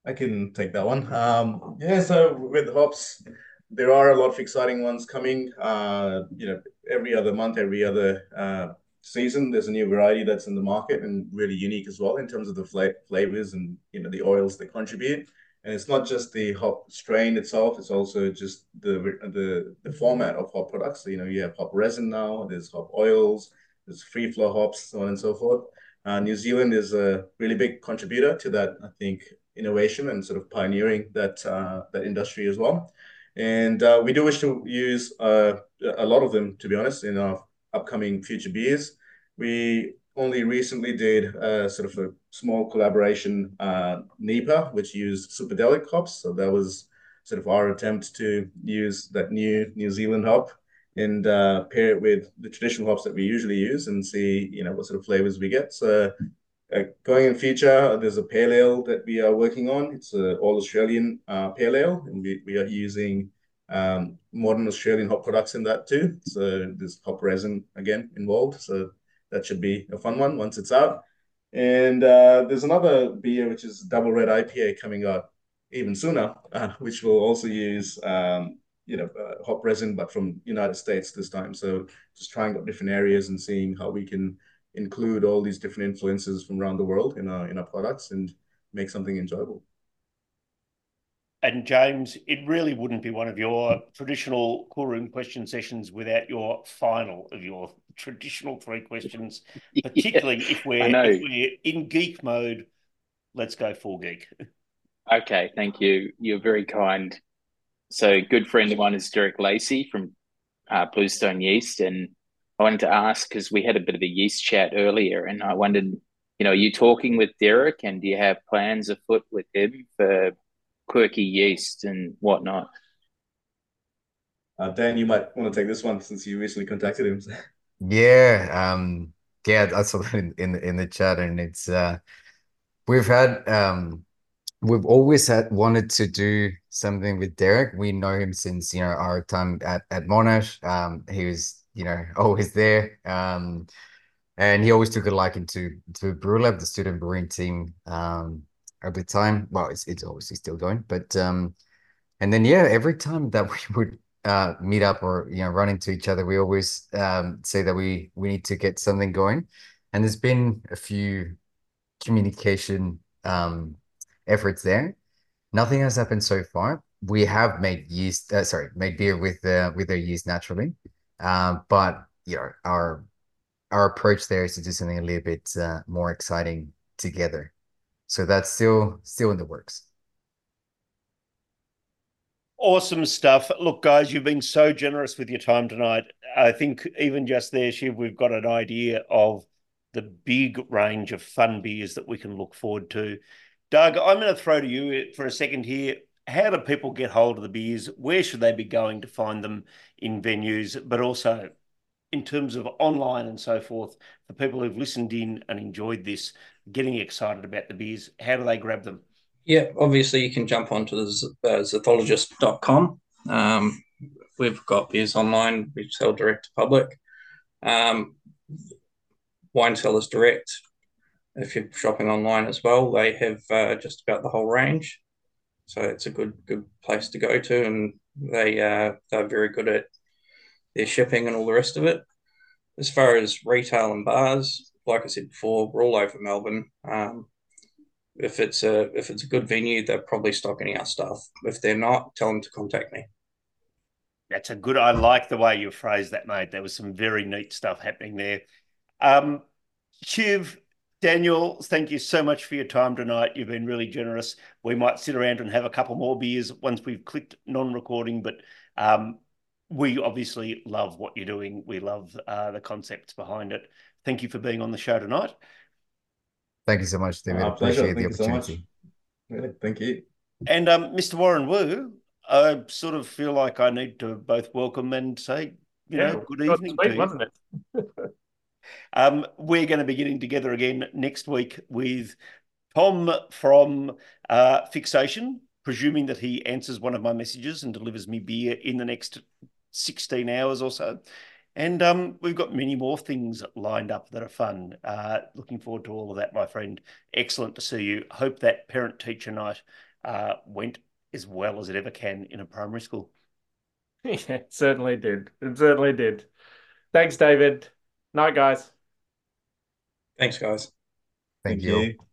I can take that one. Um, yeah, so with hops, there are a lot of exciting ones coming. Uh, you know, every other month, every other uh, season, there's a new variety that's in the market and really unique as well in terms of the fla- flavors and you know the oils they contribute. And it's not just the hop strain itself; it's also just the the the format of hop products. So, you know, you have hop resin now. There's hop oils. There's free flow hops, so on and so forth. Uh, New Zealand is a really big contributor to that. I think innovation and sort of pioneering that uh, that industry as well. And uh, we do wish to use uh, a lot of them, to be honest, in our upcoming future beers. We only recently did a sort of a small collaboration, uh, which used Superdelic hops. So that was sort of our attempt to use that new New Zealand hop and uh, pair it with the traditional hops that we usually use and see, you know, what sort of flavors we get. So uh, going in future, there's a pale ale that we are working on. It's an all Australian uh, pale ale, and we, we are using um, modern Australian hop products in that too. So there's hop resin again involved. So that should be a fun one once it's out. And uh, there's another beer which is double red IPA coming out even sooner, uh, which will also use um, you know uh, hop resin, but from United States this time. So just trying out different areas and seeing how we can include all these different influences from around the world in our in our products and make something enjoyable. And James, it really wouldn't be one of your traditional cool room question sessions without your final of your traditional three questions, particularly yeah, if we're if we're in geek mode. Let's go full geek. Okay, thank you. You're very kind. So, good friend of mine is Derek Lacey from uh, Bluestone Yeast, and I wanted to ask because we had a bit of a yeast chat earlier, and I wondered, you know, are you talking with Derek, and do you have plans afoot with him for quirky yeast and whatnot? Uh, Dan, you might want to take this one since you recently contacted him. yeah, um, yeah, I saw that in, in in the chat, and it's uh, we've had um, we've always had wanted to do something with Derek. We know him since you know our time at at Monash. Um, he was you know, always there. Um, and he always took a liking to to Brewlab, the student brewing team, um, at the time. Well, it's it's obviously still going, but um, and then yeah, every time that we would uh meet up or you know run into each other, we always um say that we we need to get something going, and there's been a few communication um efforts there. Nothing has happened so far. We have made yeast, uh, sorry, made beer with uh, with their yeast naturally. Um, but you know, our our approach there is to do something a little bit uh, more exciting together. So that's still still in the works. Awesome stuff. Look, guys, you've been so generous with your time tonight. I think even just there, Shiv, we've got an idea of the big range of fun beers that we can look forward to. Doug, I'm going to throw to you for a second here how do people get hold of the beers? Where should they be going to find them in venues? But also in terms of online and so forth, for people who've listened in and enjoyed this, getting excited about the beers, how do they grab them? Yeah, obviously you can jump onto the uh, zythologist.com. Um, we've got beers online, we sell direct to public. Um, wine sellers direct if you're shopping online as well, they have uh, just about the whole range. So it's a good good place to go to, and they uh, they're very good at their shipping and all the rest of it. As far as retail and bars, like I said before, we're all over Melbourne. Um, if it's a if it's a good venue, they're probably stocking our stuff. If they're not, tell them to contact me. That's a good. I like the way you phrased that, mate. There was some very neat stuff happening there. Um, Shiv, Daniel, thank you so much for your time tonight. You've been really generous. We might sit around and have a couple more beers once we've clicked non-recording, but um, we obviously love what you're doing. We love uh, the concepts behind it. Thank you for being on the show tonight. Thank you so much, Davydd. Our pleasure. Appreciate the Thank you so much. opportunity. Really, thank you. And um, Mr. Warren Wu, I sort of feel like I need to both welcome and say, you know, good evening sweet, to you. wasn't it? Um, we're going to be getting together again next week with Tom from uh, Fixation, presuming that he answers one of my messages and delivers me beer in the next 16 hours or so. And um, we've got many more things lined up that are fun. Uh, looking forward to all of that, my friend. Excellent to see you. Hope that parent teacher night uh, went as well as it ever can in a primary school. Yeah, certainly did. It certainly did. Thanks, Davydd. Night, guys. Thanks, guys. Thank Thank you. you.